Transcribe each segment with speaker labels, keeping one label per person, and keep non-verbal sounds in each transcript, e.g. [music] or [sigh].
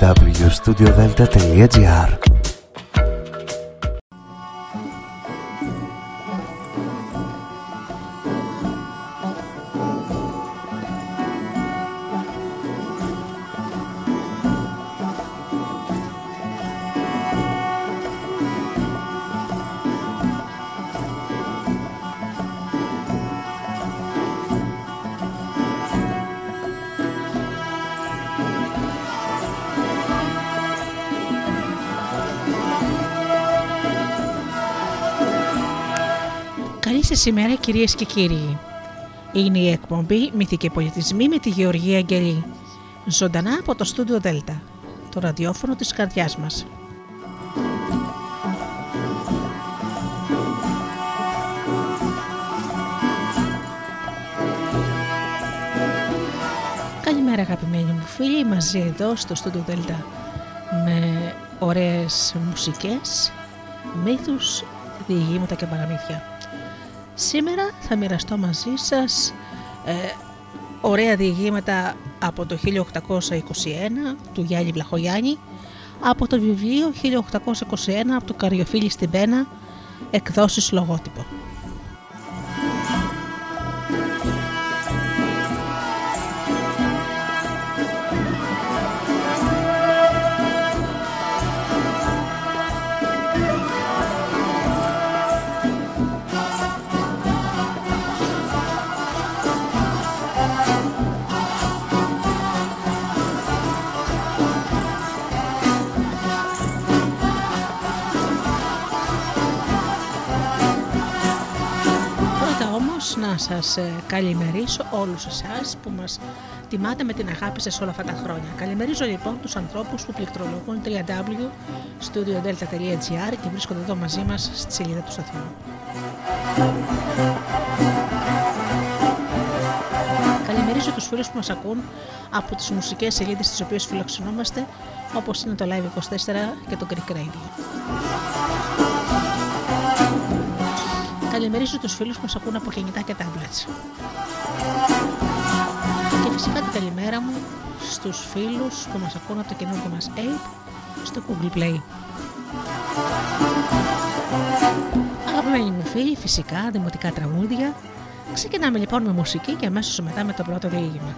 Speaker 1: www.studiodelta.gr
Speaker 2: σήμερα κυρίες και κύριοι. Είναι η εκπομπή Μυθικοί Πολιτισμοί με τη Γεωργία Αγγελή. Ζωντανά από το στούντιο Δέλτα, το ραδιόφωνο της καρδιάς μας. Καλημέρα αγαπημένοι μου φίλοι, μαζί εδώ στο στούντιο Δέλτα με ωραίες μουσικές, μύθους, διηγήματα και παραμύθια. Σήμερα θα μοιραστώ μαζί σας ε, ωραία διηγήματα από το 1821 του Γιάννη Βλαχογιάννη, από το βιβλίο 1821 από το Καριοφίλη στην Πένα, εκδόσεις λογότυπο. Καλημερίσω όλους εσάς που μας τιμάτε με την αγάπη σας όλα αυτά τα χρόνια. Καλημερίζω λοιπόν τους ανθρώπους που πληκτρολογούν www.studiodelta.gr και βρίσκονται εδώ μαζί μας στη σελίδα του σταθμού. Καλημερίζω τους φίλους που μας ακούν από τις μουσικές σελίδες τις οποίες φιλοξενούμαστε όπως είναι το Live24 και το Greek Radio. Καλημερίζω τους φίλους που μας ακούν από κινητά και tablets. Και φυσικά την καλημέρα μου στους φίλους που μας ακούν από το καινούργιο μας Ape στο Google Play. Αγαπημένοι μου φίλοι, φυσικά δημοτικά τραγούδια. Ξεκινάμε λοιπόν με μουσική και αμέσως μετά με το πρώτο διήγημα.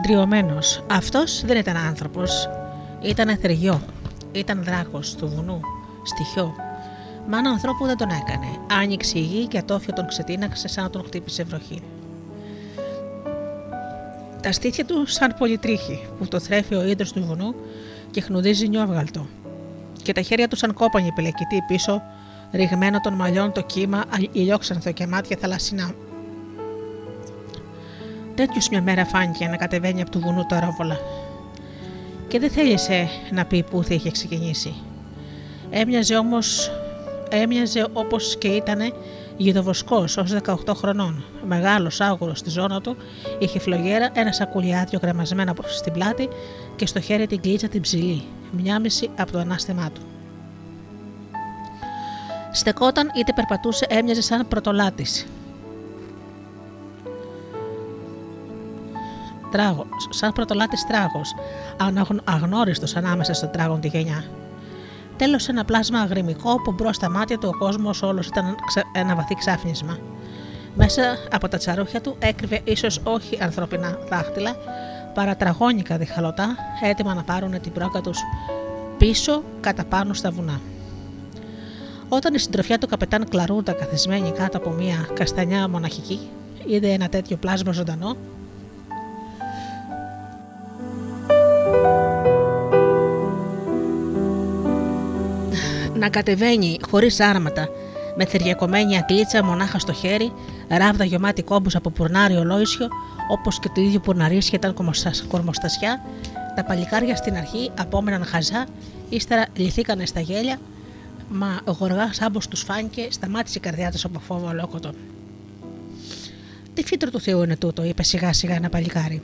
Speaker 2: Ο αντριωμένο. Αυτός δεν ήταν άνθρωπος. Ήταν εθεργιό. Ήταν δράκος του βουνού. Στοιχειό. Μάνα ανθρώπου δεν τον έκανε. Άνοιξε η γη και ατόφια τον ξετίναξε σαν να τον χτύπησε βροχή. Τα στήθια του σαν πολυτρίχη που το θρέφει ο ίδρυο του βουνού και χνουδίζει νιόβγαλτο. Και τα χέρια του σαν κόπανη πελεκητή πίσω, ρηγμένο των μαλλιών το κύμα, ηλιόξανθο και μάτια θαλασσινά. Τέτοιος μια μέρα φάνηκε να κατεβαίνει από του βουνού το ρόβολα. Και δεν θέλησε να πει πού θα είχε ξεκινήσει. Έμοιαζε όμως έμοιαζε όπως και ήταν γιδοβοσκό ως 18 χρονών. Μεγάλος, άγουρος στη ζώνα του, είχε φλογέρα, ένα σακουλιάτιο κρεμασμένο στην πλάτη και στο χέρι την κλίτσα την ψηλή, μια μισή από το ανάστημά του. Στεκόταν είτε περπατούσε, έμοιαζε σαν πρωτολάτης. Τράγος, σαν πρωτολάτης τράγος, αγνώριστος ανάμεσα στο τράγον τη γενιά. Τέλος, ένα πλάσμα αγριμικό που μπρος στα μάτια του ο κόσμος όλος ήταν ένα βαθύ ξάφνισμα. Μέσα από τα τσαρούχια του έκρυβε ίσως όχι ανθρώπινα δάχτυλα, παρατραγώνικα διχαλωτά, έτοιμα να πάρουν την πρόκα τους πίσω κατά πάνω στα βουνά. Όταν η συντροφιά του καπετάν Κλαρούντα καθισμένη κάτω από μια καστανιά μοναχική είδε ένα τέτοιο πλάσμα ζωντανό, να κατεβαίνει χωρίς άρματα, με θεριακωμένη ακλίτσα μονάχα στο χέρι, ράβδα γεμάτη κόμπους από πουρνάρι ολόισιο, όπως και το ίδιο πουρναρίσια ήταν κορμοστασιά, τα παλικάρια στην αρχή απόμεναν χαζά, ύστερα λυθήκανε στα γέλια, μα γοργάς άμπος τους φάνηκε, σταμάτησε η καρδιά τους από φόβο ολόκοτο. Τι φύτρο του Θεού είναι τούτο, είπε σιγά σιγά ένα παλικάρι.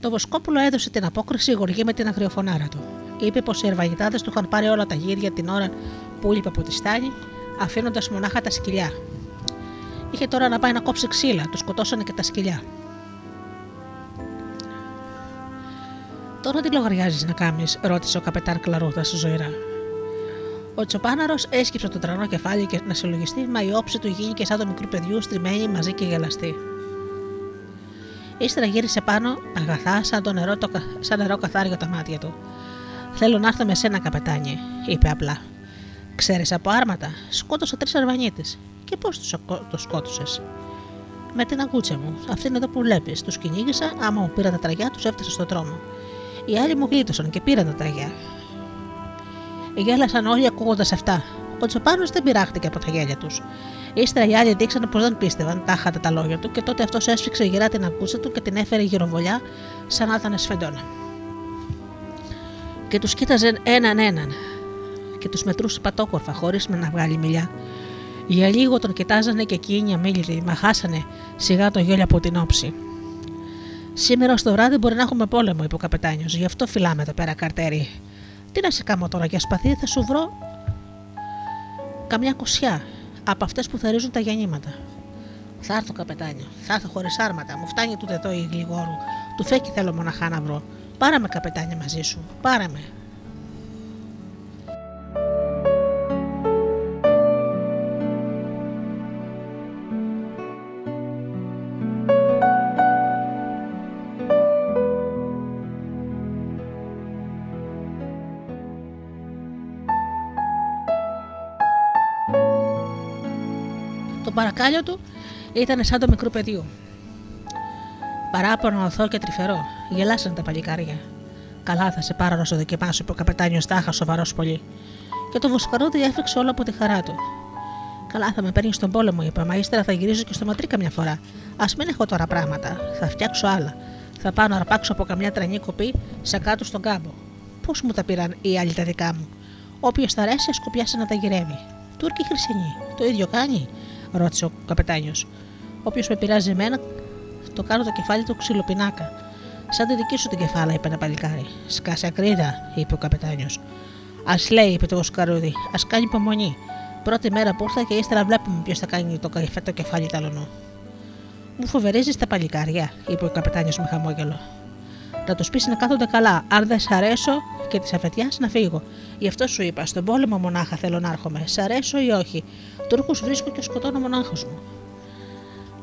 Speaker 2: Το Βοσκόπουλο έδωσε την απόκριση γοργή με την αγριοφωνάρα του είπε πως οι ερβαγητάδε του είχαν πάρει όλα τα γύρια την ώρα που λείπει από τη στάλη, αφήνοντας μονάχα τα σκυλιά. Είχε τώρα να πάει να κόψει ξύλα, τους σκοτώσανε και τα σκυλιά. Τώρα τι λογαριάζεις να κάνεις, ρώτησε ο καπετάν Κλαρούδας ζωηρά. Ο Τσοπάναρος έσκυψε το τρανό κεφάλι και να συλλογιστεί, μα η όψη του γίνηκε σαν το μικρού παιδιού στριμμένη μαζί και γελαστή. Ύστερα γύρισε πάνω, αγαθά, σαν, το νερό, το, σαν νερό καθάριο τα μάτια του. Θέλω να έρθω με σένα, καπετάνιε, είπε απλά. Ξέρεις από άρματα, σκότωσα τρεις αρβανίτες. Και πώς τους σκότωσες; Με την αγκούτσα μου, αυτήν εδώ που βλέπεις. Τους κυνήγησα, άμα μου πήρα τα τραγιά, τους έφτασα στο τρόμο. Οι άλλοι μου γλίτωσαν και πήραν τα τραγιά. Γέλασαν όλοι ακούγοντας αυτά. Ο Τσοπάνο δεν πειράχτηκε από τα γέλια τους. Ύστερα οι άλλοι δείξαν πως δεν πίστευαν τάχατα τα λόγια του και τότε αυτός έσφιξε γυρά την αγκούτσα του και την έφερε γυροβολιά σαν να ήταν σφεντόνα και τους κοίταζε έναν έναν και τους μετρούσε πατόκορφα χωρίς να βγάλει μιλιά. Για λίγο τον κοιτάζανε και εκείνοι αμήλυτοι, μα χάσανε σιγά το γέλιο από την όψη. Σήμερα στο βράδυ μπορεί να έχουμε πόλεμο, είπε ο καπετάνιος, γι' αυτό φυλάμε εδώ πέρα καρτέρι. Τι να σε κάνω τώρα για σπαθί, θα σου βρω καμιά κοσιά από αυτές που θερίζουν τα γεννήματα. Θα έρθω, καπετάνιο, θα έρθω χωρίς άρματα, μου φτάνει τούτε εδώ η γλυγόρου. Του φέκει θέλω μοναχά να βρω. Πάρε με καπετάνια μαζί σου. Πάρε με. Το παρακάλιο του ήταν σαν το μικρό παιδιού. Παράπονο, οθό και τρυφερό. Γελάσαν τα παλικάρια. Καλά, θα σε πάρω να σου δοκιμάσω, είπε ο καπετάνιος Τάχας, σοβαρός πολύ. Και το βοσκαρούδι έφεξε όλο από τη χαρά του. Καλά, θα με παίρνεις στον πόλεμο, είπα, μα ύστερα θα γυρίζω και στο ματρί καμιά φορά. Α μην έχω τώρα πράγματα, θα φτιάξω άλλα. Θα πάω να αρπάξω από καμιά τρανή κοπή σε κάτω στον κάμπο. Πώς μου τα πήραν οι άλλοι τα δικά μου; Όποιος τα αρέσει, σκοπιάσει να τα γυρεύει. Τούρκοι χρυσενοί, το ίδιο κάνει, ρώτησε ο καπετάνιος. Όποιος με πειράζει εμένα, το κάνω το κεφάλι του ξυλοπινάκα. Σαν τη δική σου την κεφάλα, είπε ένα παλικάρι. Σκάσε ακρίδα, είπε ο καπετάνιος. Α λέει, είπε το βοσκαρούδι, ας κάνει υπομονή. Πρώτη μέρα που ήρθα και ύστερα βλέπουμε ποιος θα κάνει το, καφέ, το κεφάλι ταλωνό. Μου φοβερίζεις τα παλικάρια, είπε ο καπετάνιος με χαμόγελο. Να τους πεις να κάθονται καλά. Αν δεν σ' αρέσω και τη αφετιά να φύγω. Γι' αυτό σου είπα: Στον πόλεμο μονάχα θέλω να έρχομαι. Σ' αρέσω ή όχι. Τούρκους βρίσκω και σκοτώνω μονάχος μου.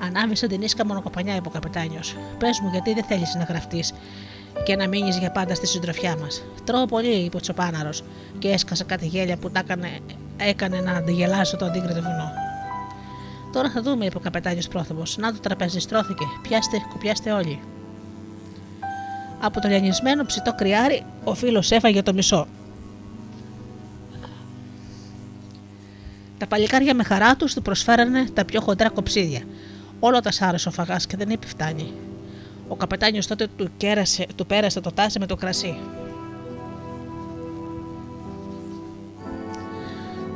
Speaker 2: Ανάβησε την ίσκα μονοκοπανιά, είπε ο καπετάνιο. Πες μου, γιατί δεν θέλεις να γραφτείς και να μείνεις για πάντα στη συντροφιά μας; Τρώω πολύ, είπε ο Τσοπάναρος, και έσκασε κάτι γέλια που τα έκανε, έκανε να αντιγελάσω το αντίγκριτο βουνό. Τώρα θα δούμε, είπε ο καπετάνιο πρόθυμος. Να το τραπέζι στρώθηκε. Πιάστε, κουπιάστε όλοι. Από το λιανισμένο ψητό κρυάρι, ο φίλος έφαγε το μισό. Τα παλικάρια με χαρά τους του προσφέρανε τα πιο χοντρά κοψίδια. Όλο τα σάρεσε ο φαγάς και δεν είπε φτάνει. Ο καπετάνιος τότε του, κέρασε, του πέρασε το τάσι με το κρασί.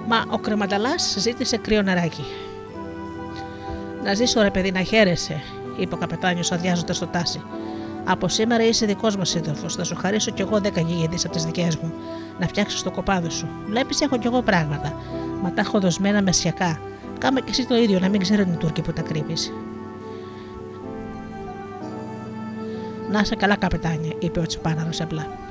Speaker 2: Μα ο κρεμανταλάς ζήτησε κρύο νεράκι. Να ζήσω ρε παιδί να χαίρεσαι, είπε ο καπετάνιος αδειάζοντας το τάσι. Από σήμερα είσαι δικός μας σύντροφος. Θα σου χαρίσω κι εγώ δέκα γηγεντής από τις δικές μου. Να φτιάξεις το κοπάδι σου. Βλέπεις, έχω κι εγώ πράγματα. Μα τα έχω δοσμένα μεσιακά. Κάμε κι εσύ το ίδιο, να μην ξέρουν οι Τούρκοι που τα κρύβεις. Να σε καλά, καπετάνια, είπε ο Τσιπάναρο απλά.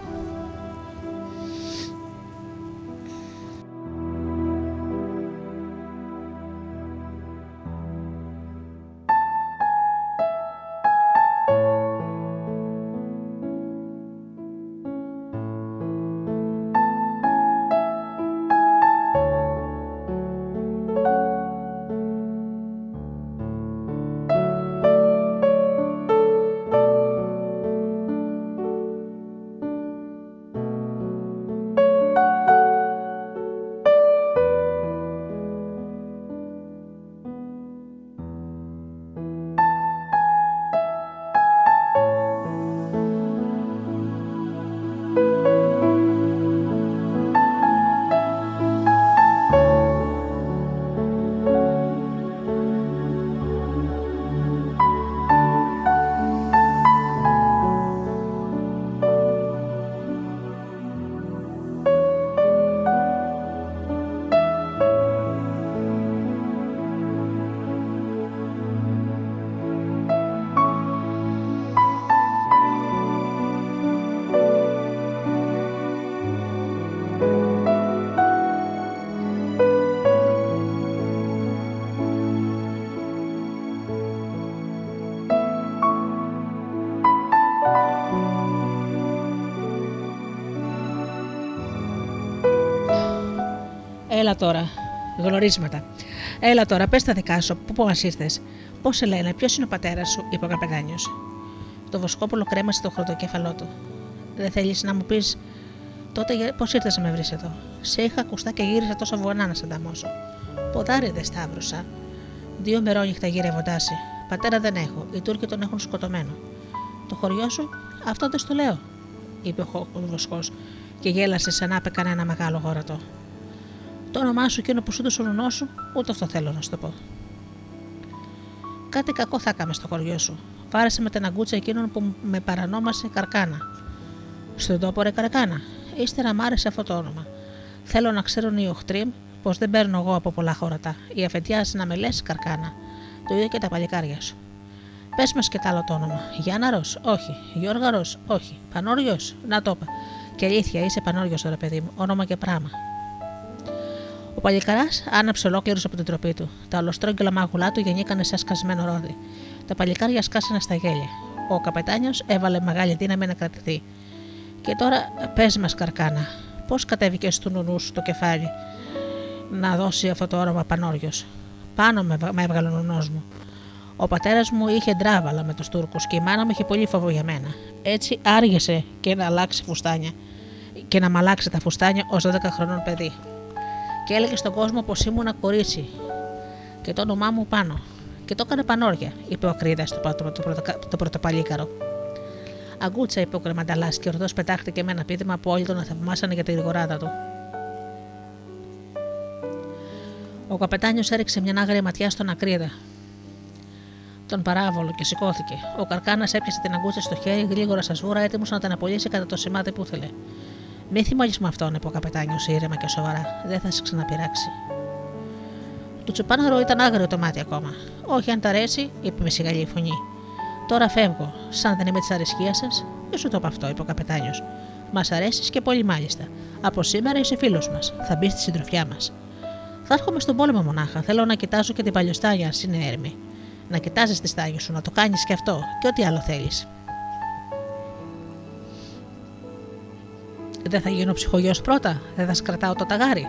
Speaker 2: Έλα τώρα. Γνωρίσματα. Έλα τώρα, πες τα δικά σου, πού μας ήρθες. Πώς σε λένε, ποιος είναι ο πατέρας σου, είπε ο καπετάνιος. Το βοσκόπουλο κρέμασε το χροντοκέφαλό του. Δεν θέλεις να μου πεις τότε πώς ήρθες να με βρεις εδώ. Σε είχα ακουστά και γύρισα τόσο βουανά να σε ανταμώσω. Ποδάρι δεν σταύρωσα. Δύο μερόνυχτα γύρευοντάσι. Πατέρα δεν έχω. Οι Τούρκοι τον έχουν σκοτωμένο. Το χωριό σου, αυτό δεν στο λέω, είπε ο βοσκός και γέλασε σαν να είπε κανένα μεγάλο γόρατο. Το όνομά σου, εκείνο που σου έδωσε ο σου, ούτε αυτό θέλω να σου το πω. Κάτι κακό θα έκαμε στο χωριό σου. Φάρεσε με την αγκούτσα εκείνον που με παρανόμασε Καρκάνα. Στον τόπο ρε Καρκάνα. Ύστερα μ' άρεσε αυτό το όνομα. Θέλω να ξέρουν οι οχτροί πως δεν παίρνω εγώ από πολλά χώρατα. Η αφεντιά να με λες Καρκάνα. Το ίδιο και τα παλικάρια σου. Πες μας και τ' άλλο το όνομα. Γιάνναρος, όχι. Γιώργαρος, όχι. Πανόριο, να το είπα. Και αλήθεια, είσαι πανόριο τώρα, παιδί μου, όνομα και πράγμα. Ο παλικαράς άναψε ολόκληρος από την τροπή του. Τα ολοστρόγγυλα μάγουλά του γεννήκανε σαν σκασμένο ρόδι. Τα παλικάρια σκάσανε στα γέλια. Ο καπετάνιος έβαλε μεγάλη δύναμη να κρατηθεί. Και τώρα πες μας, Καρκάνα, πώς κατέβηκε του νουνού το κεφάλι να δώσει αυτό το όνομα Πανόριος; Πάνω με, με έβγαλε ο νουνό μου. Ο πατέρας μου είχε ντράβαλα με τους Τούρκους και η μάνα μου είχε πολύ φόβο για μένα. Έτσι άργησε και να αλλάξει φουστάνια και να μ' αλλάξει τα φουστάνια ως 12 χρονών παιδί και έλεγε στον κόσμο πως ήμουν κορίτσι και το όνομά μου πάνω. Και το έκανε πανόρια, είπε ο Ακρίδας το, το, το, το πρωτοπαλίκαρο. Αγκούτσα, είπε ο κρεμανταλάς και ορδό πετάχτηκε με ένα πείδημα που όλοι τον θαυμάσανε για τη γρηγοράδα του. Ο καπετάνιος έριξε μια άγρια ματιά στον Ακρίδα, τον παράβολο και σηκώθηκε. Ο Καρκάνας έπιασε την αγκούτσα στο χέρι, γρήγορα σα βούρα, έτοιμος να την απολύσει κατά το σημάδι που ήθελε. Μη θυμώνεις με αυτόν, είπε ο καπετάνιος ήρεμα και σοβαρά. Δεν θα σε ξαναπειράξει. Του τσουπάναρο ήταν άγριο το μάτι ακόμα. Όχι, αν τα αρέσει, είπε με σιγαλή φωνή. Τώρα φεύγω. Σαν δεν είμαι της αρεσκίας σας, δεν σου το είπα αυτό, είπε ο καπετάνιος. Μας αρέσεις και πολύ μάλιστα. Από σήμερα είσαι φίλος μας. Θα μπεις στη συντροφιά μας. Θα έρχομαι στον πόλεμο μονάχα. Θέλω να κοιτάζω και την παλιοστάγια, αν είναι έρημη. Να κοιτάζεις τη στάγη σου, να το κάνεις και αυτό και ό,τι άλλο θέλεις. Δεν θα γίνω ψυχογειός πρώτα, δεν θα σκρατάω το ταγάρι.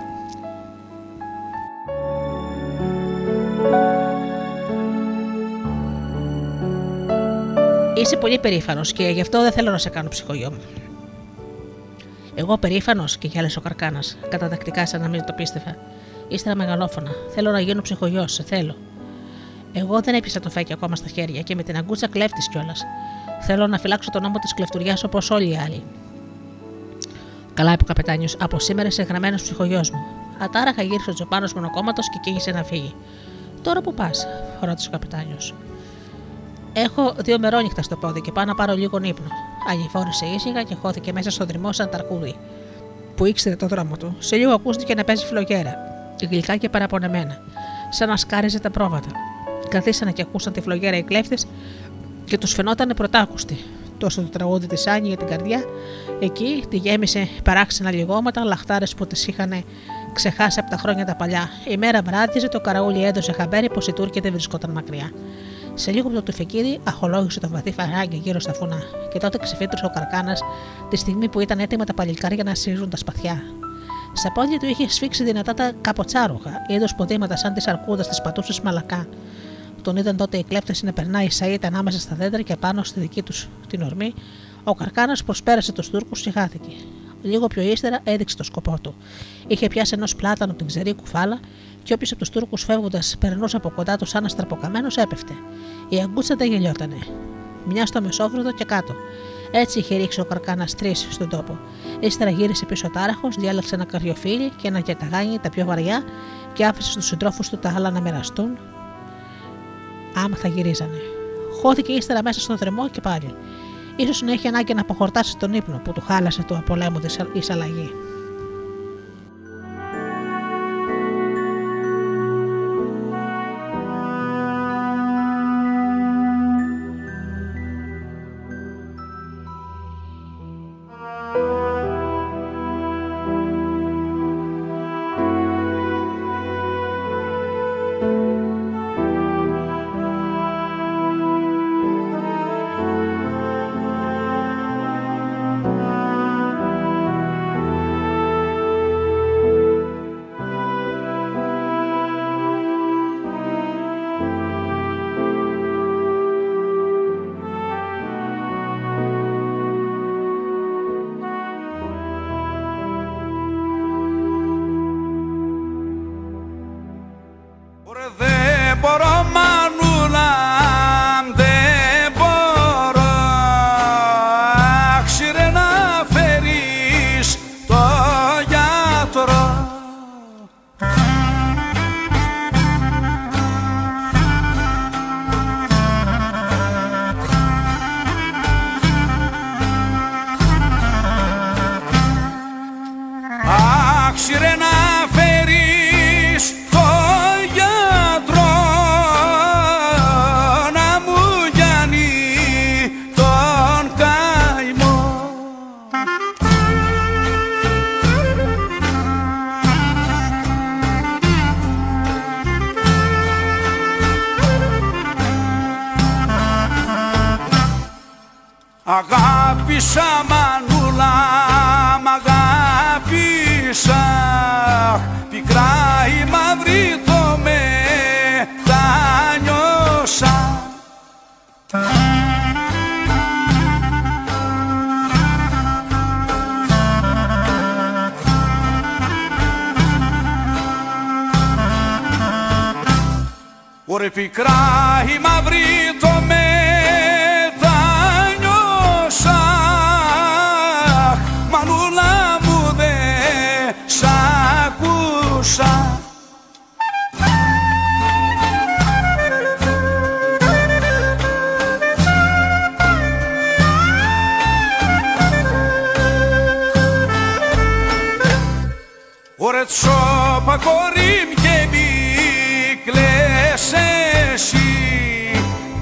Speaker 2: Είσαι πολύ περήφανος και γι' αυτό δεν θέλω να σε κάνω ψυχογειό μου. Εγώ περήφανος και γυάλισε ο καρκάνας, καταδεκτικά σαν να μην το πίστευα. Ύστερα μεγαλόφωνα. Θέλω να γίνω ψυχογειό, σε θέλω. Εγώ δεν έπιασα το φέκι ακόμα στα χέρια και με την αγκούτσα κλέφτης κιόλας. Θέλω να φυλάξω τον νόμο της κλεφτουριάς όπως όλοι οι άλλοι. Καλά, είπε ο καπετάνιος, από σήμερα είσαι γραμμένος ψυχογειό μου. Ατάραχα γύρισε ο Τζοπάνος μονοκόμματος και κήγησε να φύγει. Τώρα που πας, ρώτησε ο καπετάνιος. Έχω δύο μερόνυχτα στο πόδι και πάω να πάρω λίγο ύπνο. Αγιφόρησε ήσυχα και χώθηκε μέσα στο δρυμό σαν ταρκούδι, που ήξερε το δρόμο του. Σε λίγο ακούστηκε να παίζει φλογέρα, γλυκά και παραπονεμένα, σαν να σκάριζε τα πρόβατα. Καθίσανε και ακούσαν τη φλογέρα οι κλέφτες και τους φαινόταν πρωτάκουστη. Τόσο το τραγούδι της Άννη για την καρδιά, εκεί τη γέμισε παράξενα λιγώματα, λαχτάρες που τις είχαν ξεχάσει από τα χρόνια τα παλιά. Η μέρα βράδιζε, το καραούλι έδωσε χαμπέρι πως η Τούρκη δεν βρισκόταν μακριά. Σε λίγο από το τουφεκίδι αχολόγησε το βαθύ φαράγγι γύρω στα φωνά, και τότε ξεφύτρωσε ο καρκάνας τη στιγμή που ήταν έτοιμα τα παλικάρια να σύρουν τα σπαθιά. Στα πόδια του είχε σφίξει δυνατά τα καποτσάρουχα, είδος ποδήματα σαν τη αρκούδα της πατούσε μαλακά. Τον είδαν τότε οι κλέπτες να περνάει σαΐτα ανάμεσα στα δέντρα και πάνω στη δική τους την ορμή. Ο καρκάνας προσπέρασε τους Τούρκους και χάθηκε. Λίγο πιο ύστερα έδειξε το σκοπό του. Είχε πιάσει ενός πλάτανο την ξερή κουφάλα και όποιος από τους Τούρκους φεύγοντας περνούσε από κοντά τους σαν αστραποκαμένο έπεφτε. Η αγκούτσα δεν γελιότανε. Μια στο μεσόφροντο και κάτω. Έτσι είχε ρίξει ο καρκάνας τρεις στον τόπο. Ύστερα γύρισε πίσω τάραχος, διάλεξε ένα καριοφίλι και ένα γεταγάνι τα πιο βαριά και άφησε στους συντρόφους του τα άλλα να μοιραστούν. Άμα θα γυρίζανε. Χώθηκε ύστερα μέσα στον θρεμό και πάλι. σω να έχει ανάγκη να αποχορτάσει τον ύπνο που του χάλασε το απολέμου αγάπησα μανούλα
Speaker 1: μ' αγάπησα. Πικρά η μαύρη το με τα νιώσα. Ωρε πικρά η αγόρι και μη κλαις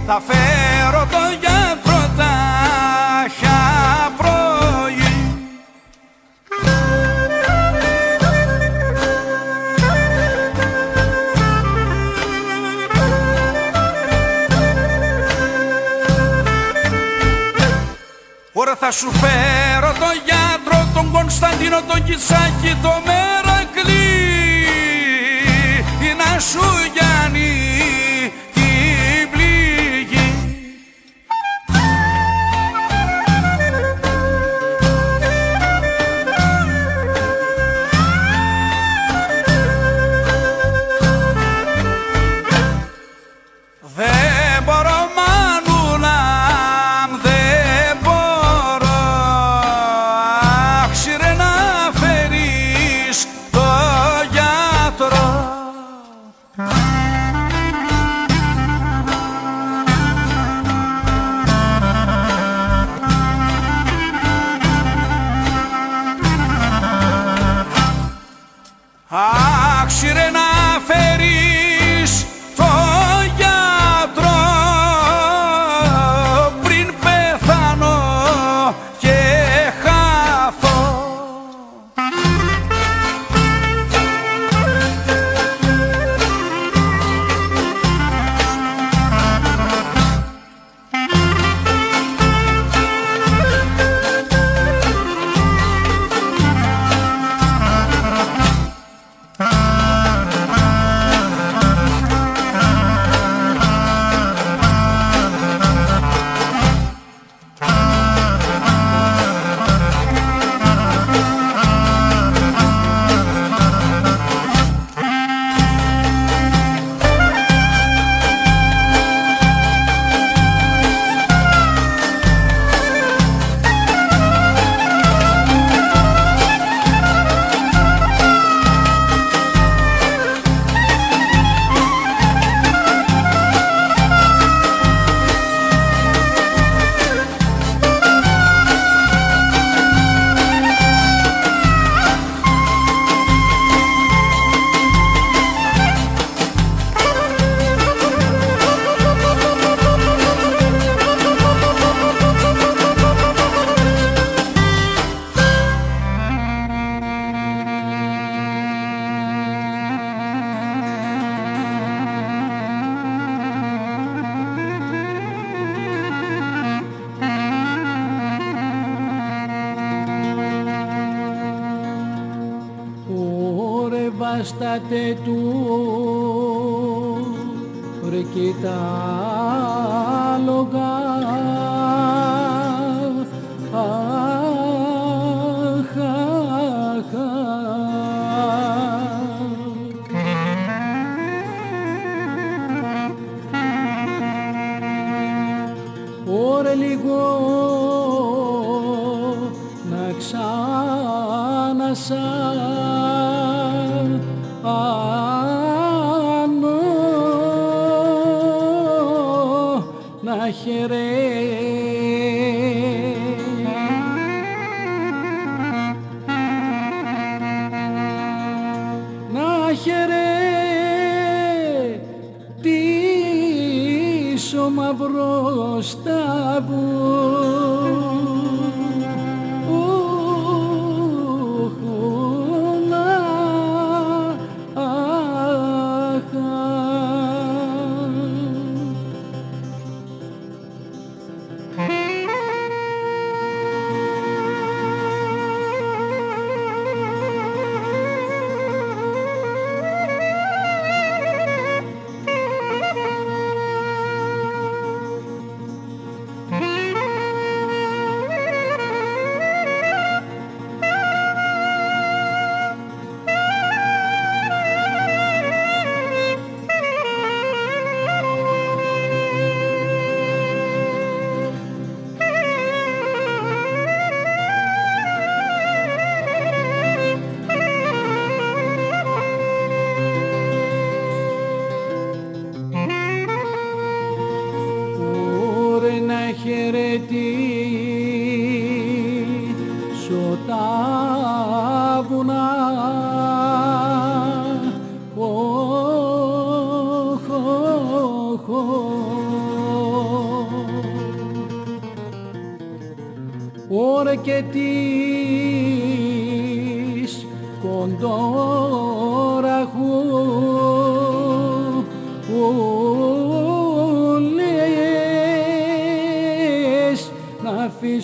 Speaker 1: θα φέρω το γιατρό τα πρωί θα σου φέρω
Speaker 3: τον γιατρό τον Κωνσταντίνο τον Κισάκη το μέρο
Speaker 2: σου γιάνει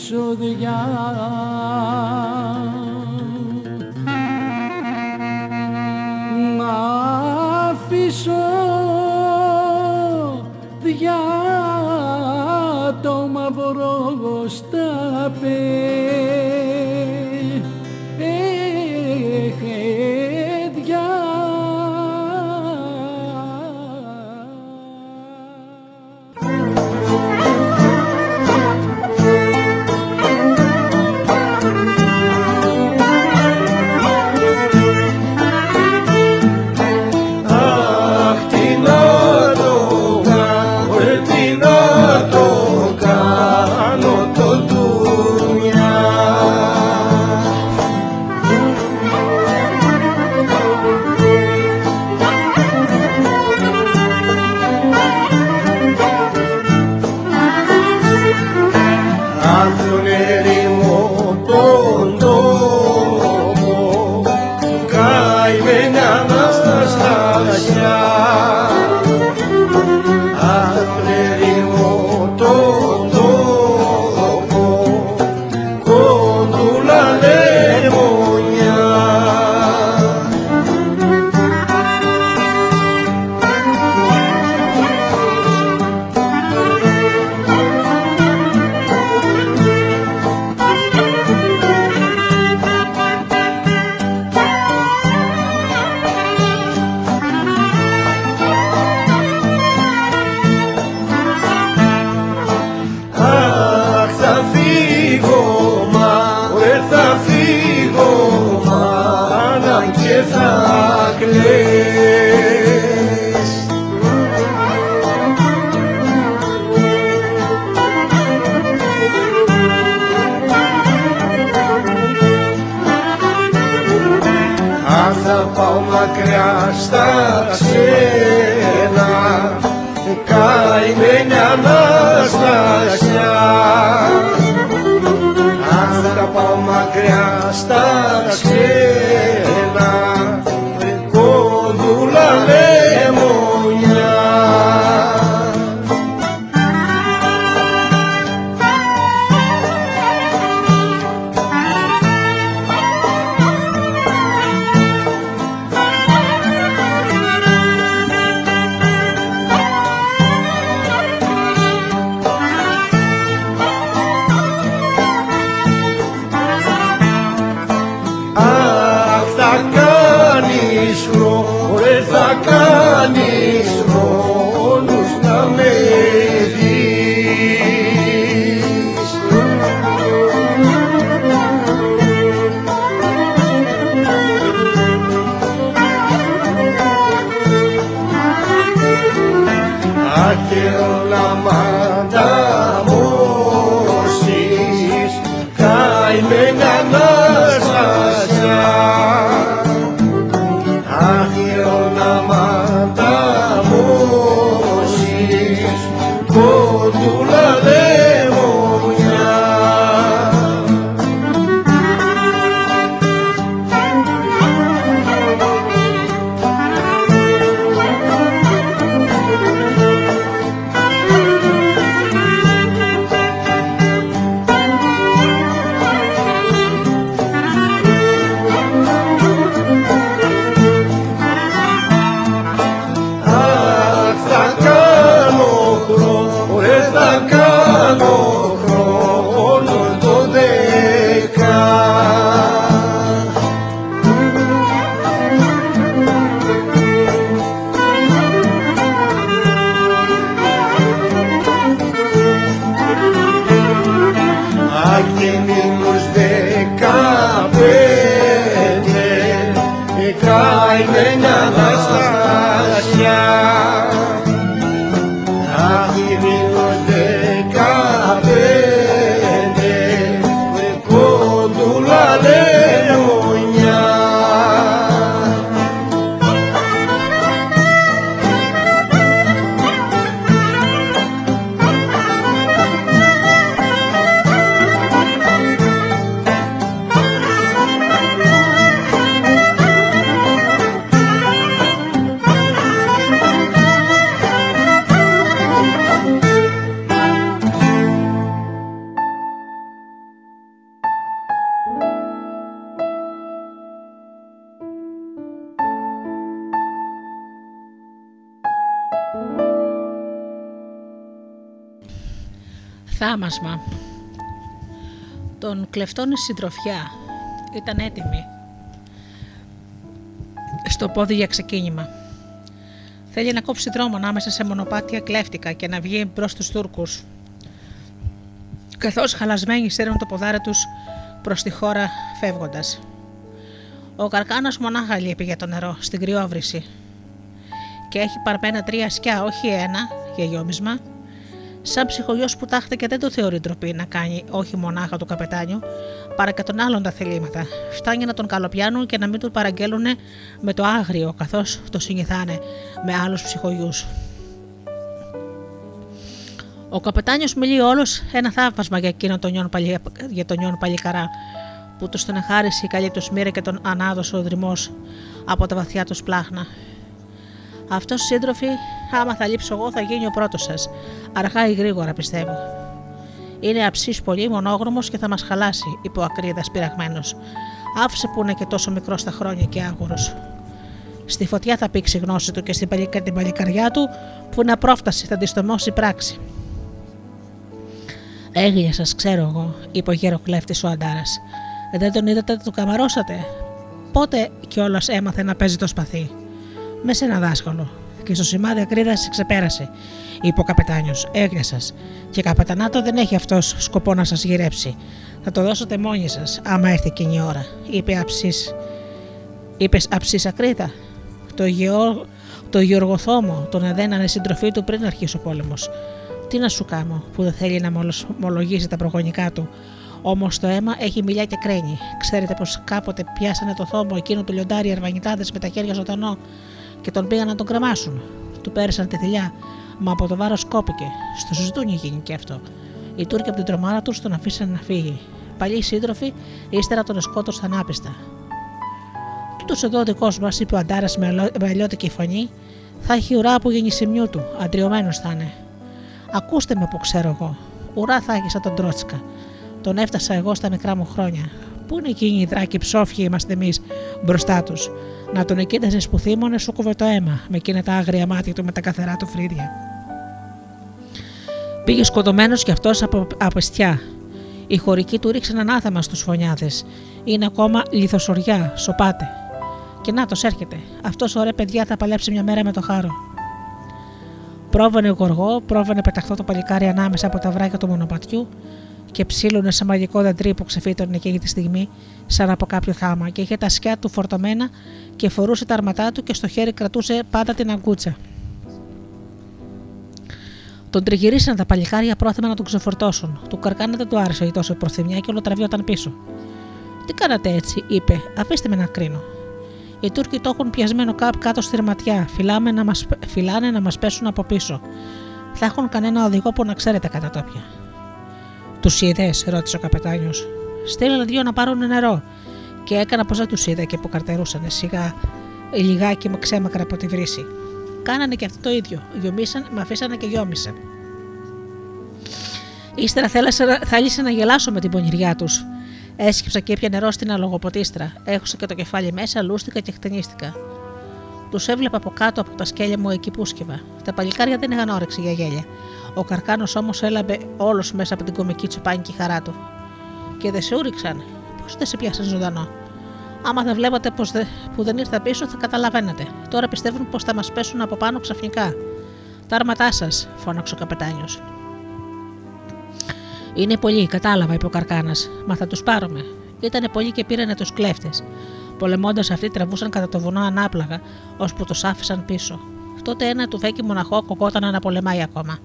Speaker 2: شد گر συντροφιά ήταν έτοιμη στο πόδι για ξεκίνημα. Θέλει να κόψει δρόμο ανάμεσα σε μονοπάτια κλέφτικα και να βγει μπρος στους Τούρκους. Καθώς χαλασμένοι σέρνουν το ποδάρι τους προς τη χώρα φεύγοντας. Ο καρκάνα μονάχα λείπει για το νερό στην κρυόβρηση. Και έχει παρμένα τρία σκιά, όχι ένα, για γιόμισμα. Σαν ψυχογειό που τάχθηκε δεν το θεωρεί ντροπή να κάνει όχι μονάχα του καπετάνιου, παρά και των άλλων τα θελήματα. Φτάνει να τον καλοπιάνουν και να μην του παραγγέλουν με το άγριο, καθώς το συνηθάνε με άλλους ψυχογειού. Ο καπετάνιος μιλεί όλος ένα θαύμασμα για εκείνον τον νιόν, παλι... για τον νιόν παλικαρά, που του τον εχάρισε η καλή του μοίρα και τον ανάδωσε ο δρυμός από τα βαθιά του πλάχνα. Αυτός σύντροφοι, άμα θα λείψω εγώ, θα γίνει ο πρώτος σας. Αργά ή γρήγορα πιστεύω. Είναι αψής πολύ, μονόγρομος και θα μας χαλάσει, είπε ο Ακρίδας πειραγμένος. Άφησε που είναι και τόσο μικρός στα χρόνια και άγουρος. Στη φωτιά θα πήξει η γνώση του και στην την παλικαριά του, που είναι απρόφταση, θα της στομώσει πράξη. Έγλια σας, ξέρω εγώ, είπε ο γεροκλέφτη ο Αντάρας. Δεν τον είδατε, του καμαρώσατε; Πότε κιόλας έμαθε να παίζει το σπαθί; Με σε ένα δάσκαλο. Και στο σημάδι ακρίδας ξεπέρασε, είπε ο καπετάνιος. Έγνοια σας. Και καπετανάτο δεν έχει αυτός σκοπό να σας γυρέψει. Θα το δώσετε μόνοι σας, άμα έρθει εκείνη η ώρα, είπε αψής. Είπες αψής ακρίτα. Το, γεω... το Γεωργοθόμο τον εδένανε συντροφή του πριν αρχίσει ο πόλεμος. Τι να σου κάνω, που δεν θέλει να μολογήσει τα προγονικά του. Όμως το αίμα έχει μιλιά και κρένει. Ξέρετε πως κάποτε πιάσανε το θόμο εκείνο του λιοντάρι αρβανιτάδες με τα χέρια ζωντανό και τον πήγαν να τον κρεμάσουν. Του πέρασαν τη θηλιά, μα από το βάρος κόπηκε. Στο συζητούν γίνει και αυτό. Οι Τούρκοι από την τρομάρα τους τον αφήσαν να φύγει. Παλιοί σύντροφοι, ύστερα τον σκότωσαν άπιστα. Τούτος εδώ ο δικός μας, είπε ο Αντάρας με αλλιώτικη φωνή, θα έχει ουρά από γεννησιμιού του, αντριωμένος θα είναι. Ακούστε με που ξέρω εγώ. Ουρά θα έχει σαν τον Τρότσκα. Τον έφτασα εγώ στα μικρά μου χρόνια. Πού είναι εκείνοι οι δράκοι ψόφιοι είμαστε εμείς μπροστά τους; Να τον εκείταζε που θύμωνε σου κόβε το αίμα, με εκείνα τα άγρια μάτια του με τα καθαρά του φρύδια. Πήγε σκοτωμένος κι αυτός από απεστιά. Οι χωρικοί του ρίξαν ανάθεμα στους φωνιάδες. Είναι ακόμα λιθοσοριά, σοπάτε. Και να τος έρχεται. Αυτός ωραία παιδιά θα παλέψει μια μέρα με το χάρο. Πρόβαινε γοργό, πρόβαινε πεταχτό το παλικάρι ανάμεσα από τα βράκια του μονοπατιού και ψήλωνε σε μαγικό δεντρί που ξεφύτωνε εκείνη τη στιγμή, σαν από κάποιο θάμα, και είχε τα σκιά του φορτωμένα και φορούσε τα αρματά του και στο χέρι κρατούσε πάντα την αγκούτσα. Τον τριγυρίσαν τα παλικάρια πρόθυμα να τον ξεφορτώσουν. Του καρκάνα δεν του άρεσε η τόσο προθυμιά και όλο τραβιόταν πίσω. Τι κάνατε έτσι, είπε, αφήστε με να κρίνω. Οι Τούρκοι το έχουν πιασμένο κάτω στη ρεματιά, φυλάνε να μας, φυλάνε να μας πέσουν από πίσω. Θα έχουν κανένα οδηγό που να ξέρετε κατά τόπια. Τους είδε, ρώτησε ο καπετάνιος. Στείλανε δύο να πάρουν νερό. Και έκανα πως δεν τους είδα και που καρτερούσαν σιγά λιγάκι με ξέμακρα από τη βρύση. Κάνανε και αυτό το ίδιο. Γιομίσαν, με αφήσανε και γιόμισαν. Ύστερα θέλησε να γελάσω με την πονηριά τους. Έσκυψα και έπια νερό στην αλογοποτίστρα. Έχωσα και το κεφάλι μέσα, λούστηκα και χτενίστηκα. Τους έβλεπα από κάτω από τα σκέλια μου εκεί που σκύβα. Τα παλικάρια δεν είχαν όρεξη για γέλια. Ο καρκάνος όμως έλαμπε όλος μέσα από την κομική τσουπάνικη χαρά του. Και δεν σε ούριξαν. Πώς δεν σε πιάσαν ζωντανό. Άμα δεν βλέπατε πως δε, που δεν ήρθα πίσω, θα καταλαβαίνετε. Τώρα πιστεύουν πως θα μας πέσουν από πάνω ξαφνικά. Τα άρματά σας, φώναξε ο καπετάνιος. Είναι πολλοί, κατάλαβα, είπε ο Καρκάνας. Μα θα τους πάρουμε. Ήτανε πολλοί και πήρανε τους κλέφτες. Πολεμώντας αυτοί, τραβούσαν κατά το βουνό ανάπλαγα, ώσπου τους άφησαν πίσω. Τότε ένα του φέκι μοναχό κοκόταν να πολεμάει ακόμα.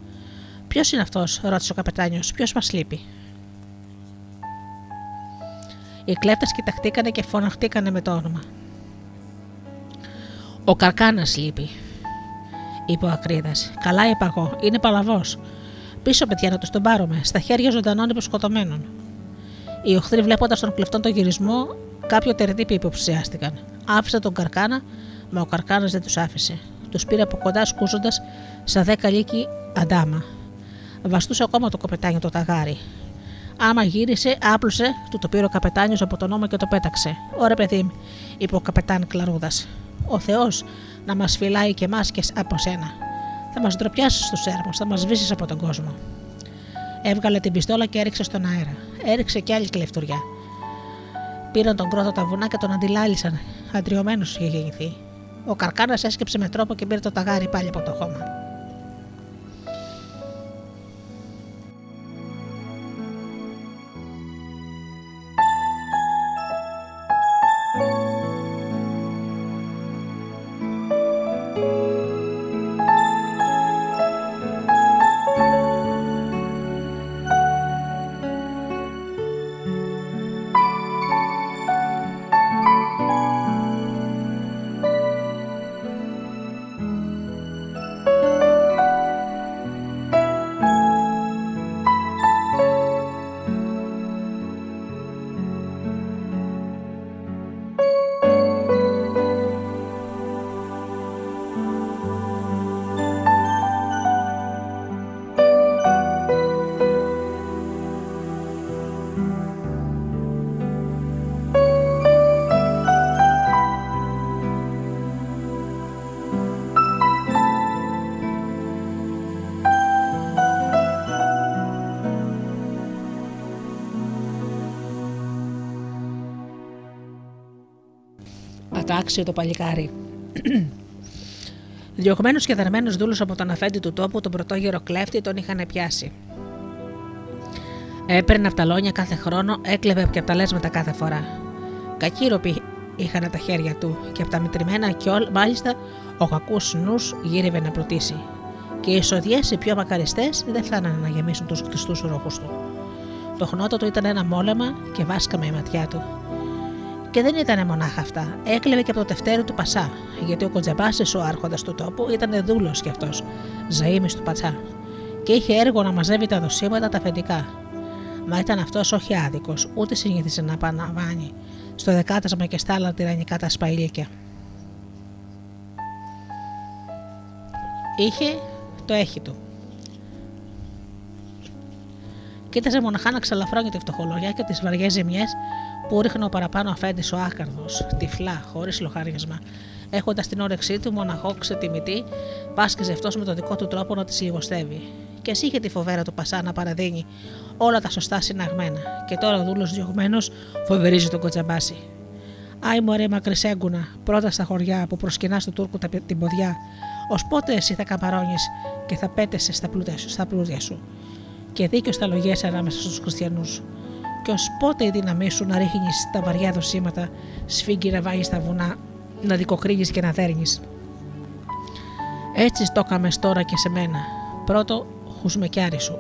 Speaker 2: Ποιος είναι αυτός, ρώτησε ο καπετάνιος, ποιος μας λείπει; Οι κλέφτες κοιταχτήκανε και φωναχτήκανε με το όνομα. Ο Καρκάνας λείπει, είπε ο Ακρίδας. Καλά είπα εγώ, είναι παλαβός. Πίσω, παιδιά, να τους τον πάρουμε, στα χέρια ζωντανών υποσκοτωμένων. Οι οχθροί, βλέποντας τον κλεφτόν τον γυρισμό, κάποιο τερτύπη υποψιάστηκαν. Άφησε τον Καρκάνα, μα ο Καρκάνας δεν τους άφησε. Τους πήρε από κοντά σκούζοντας σαν δέκα λύκη αντάμα. Βαστούσε ακόμα το κοπετάνιο το ταγάρι. Άμα γύρισε, άπλωσε, του το πήρε ο καπετάνιος από τον νόμο και το πέταξε. Ωραία, παιδί είπε ο καπετάν Κλαρούδας. Ο Θεός να μας φυλάει και εμάς και από σένα. Θα μας ντροπιάσεις στου έρμου, θα μας σβήσεις από τον κόσμο. Έβγαλε την πιστόλα και έριξε στον αέρα. Έριξε κι άλλη κλεφτουριά. Πήραν τον κρότο τα βουνά και τον αντιλάλησαν. Αντριωμένος είχε γεννηθεί. Ο καρκάνας έσκεψε με τρόπο και πήρε το ταγάρι πάλι από το χώμα. Άξιο το παλικάρι. [clears throat] Διωγμένο και δερμένο δούλο από τον αφέντη του τόπου, τον πρωτόγερο κλέφτη τον είχαν πιάσει. Έπαιρνε από τα λόνια κάθε χρόνο, έκλεβε και από τα λέσματα κάθε φορά. Κακύροποι είχαν τα χέρια του και από τα μετρημένα και όλ, μάλιστα ο κακούς νους γύριβε να προτίσει. Και οι εισοδιέ οι πιο μακαριστές δεν φτάνανε να γεμίσουν τους κλειστούς ρόχου του. Το χνότο του ήταν ένα μόλεμα και βάσκαμε η ματιά του. Και δεν ήταν μονάχα αυτά. Έκλεβε και από το τευτέρι του Πασά, γιατί ο Κοντζαμπάση, ο άρχοντας του τόπου, ήταν δούλος κι αυτός, ζαήμι του Πατσά. Και είχε έργο να μαζεύει τα δοσήματα τα αφεντικά. Μα ήταν αυτός όχι άδικος, ούτε συνήθιζε να παναβάνει στο δεκάτασμα και στα άλλα τυραννικά τα σπαϊλίκια. Είχε το έχει του. Κοίταζε μοναχά να ξαλαφρώνει τη φτωχολογιά και τις βαριές ζημιές που ρίχνε ο παραπάνω αφέντη ο άκαρδος, τυφλά, χωρίς λοχάρισμα. Έχοντας την όρεξή του μοναχό ξετιμητή, πάσκεζε αυτός με τον δικό του τρόπο να τη λιγοστεύει. Και εσύ είχε τη φοβέρα του Πασά να παραδίνει όλα τα σωστά συναγμένα. Και τώρα ο δούλος διωγμένος φοβερίζει τον κοτσαμπάση. Άι μωρέ μακρισέγκουνα, πρώτα στα χωριά που προσκυνάς του Τούρκου την ποδιά, ως πότε εσύ θα καμπαρώνεις και θα πέτεσαι στα πλούτια σου. Στα πλούτια σου. Και δίκιο στα λογές ανάμεσα στους χριστιανούς και ως πότε η δύναμή σου να ρίχνεις τα βαριά δοσήματα, σφίγγει να βάλει στα βουνά, να δικοκρίνεις και να δέρνεις. Έτσι το έκαμες τώρα και σε μένα. Πρώτο, χουσμεκιάρι σου.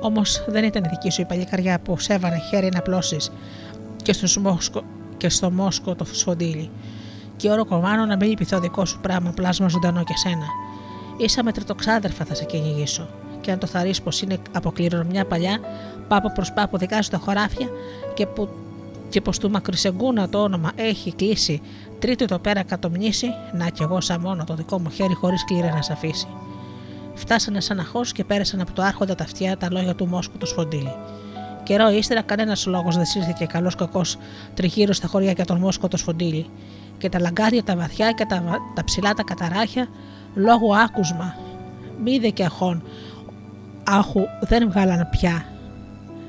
Speaker 2: Όμως δεν ήταν δική σου η παλικαριά που σέβανε χέρι να πλώσει και, και στο Μόσκο το σφοντήλι. Και όρο κομμάνο να μην λυπηθώ δικό σου πράγμα πλάσμα ζωντανό και σένα. Είσαι με τριτοξάδερφα θα σε κυνηγήσω και αν το θαρρείς πως είναι από κληρονομιά παλιά, πάπα προς πάπο δικάζει τα χωράφια και, που, και πως του μακρισεγκούνα το όνομα έχει κλείσει τρίτο το πέρα κατομνήσει, να κι εγώ σαν μόνο το δικό μου χέρι χωρίς κλήρα να σε αφήσει. Φτάσανε σαν αχώ και πέρασαν από το άρχοντα τα αυτιά τα λόγια του Μόσκου του Σφοντήλη. Καιρό ύστερα, κανένας λόγος δεν σύρθηκε καλός κακός τριγύρω στα χωριά για τον Μόσκο το Σφοντήλη. Και τα λαγκάδια τα βαθιά και τα, τα ψηλά τα καταράχια, λόγω άκουσμα, μη δε και αχών, άχου δεν βγάλαν πια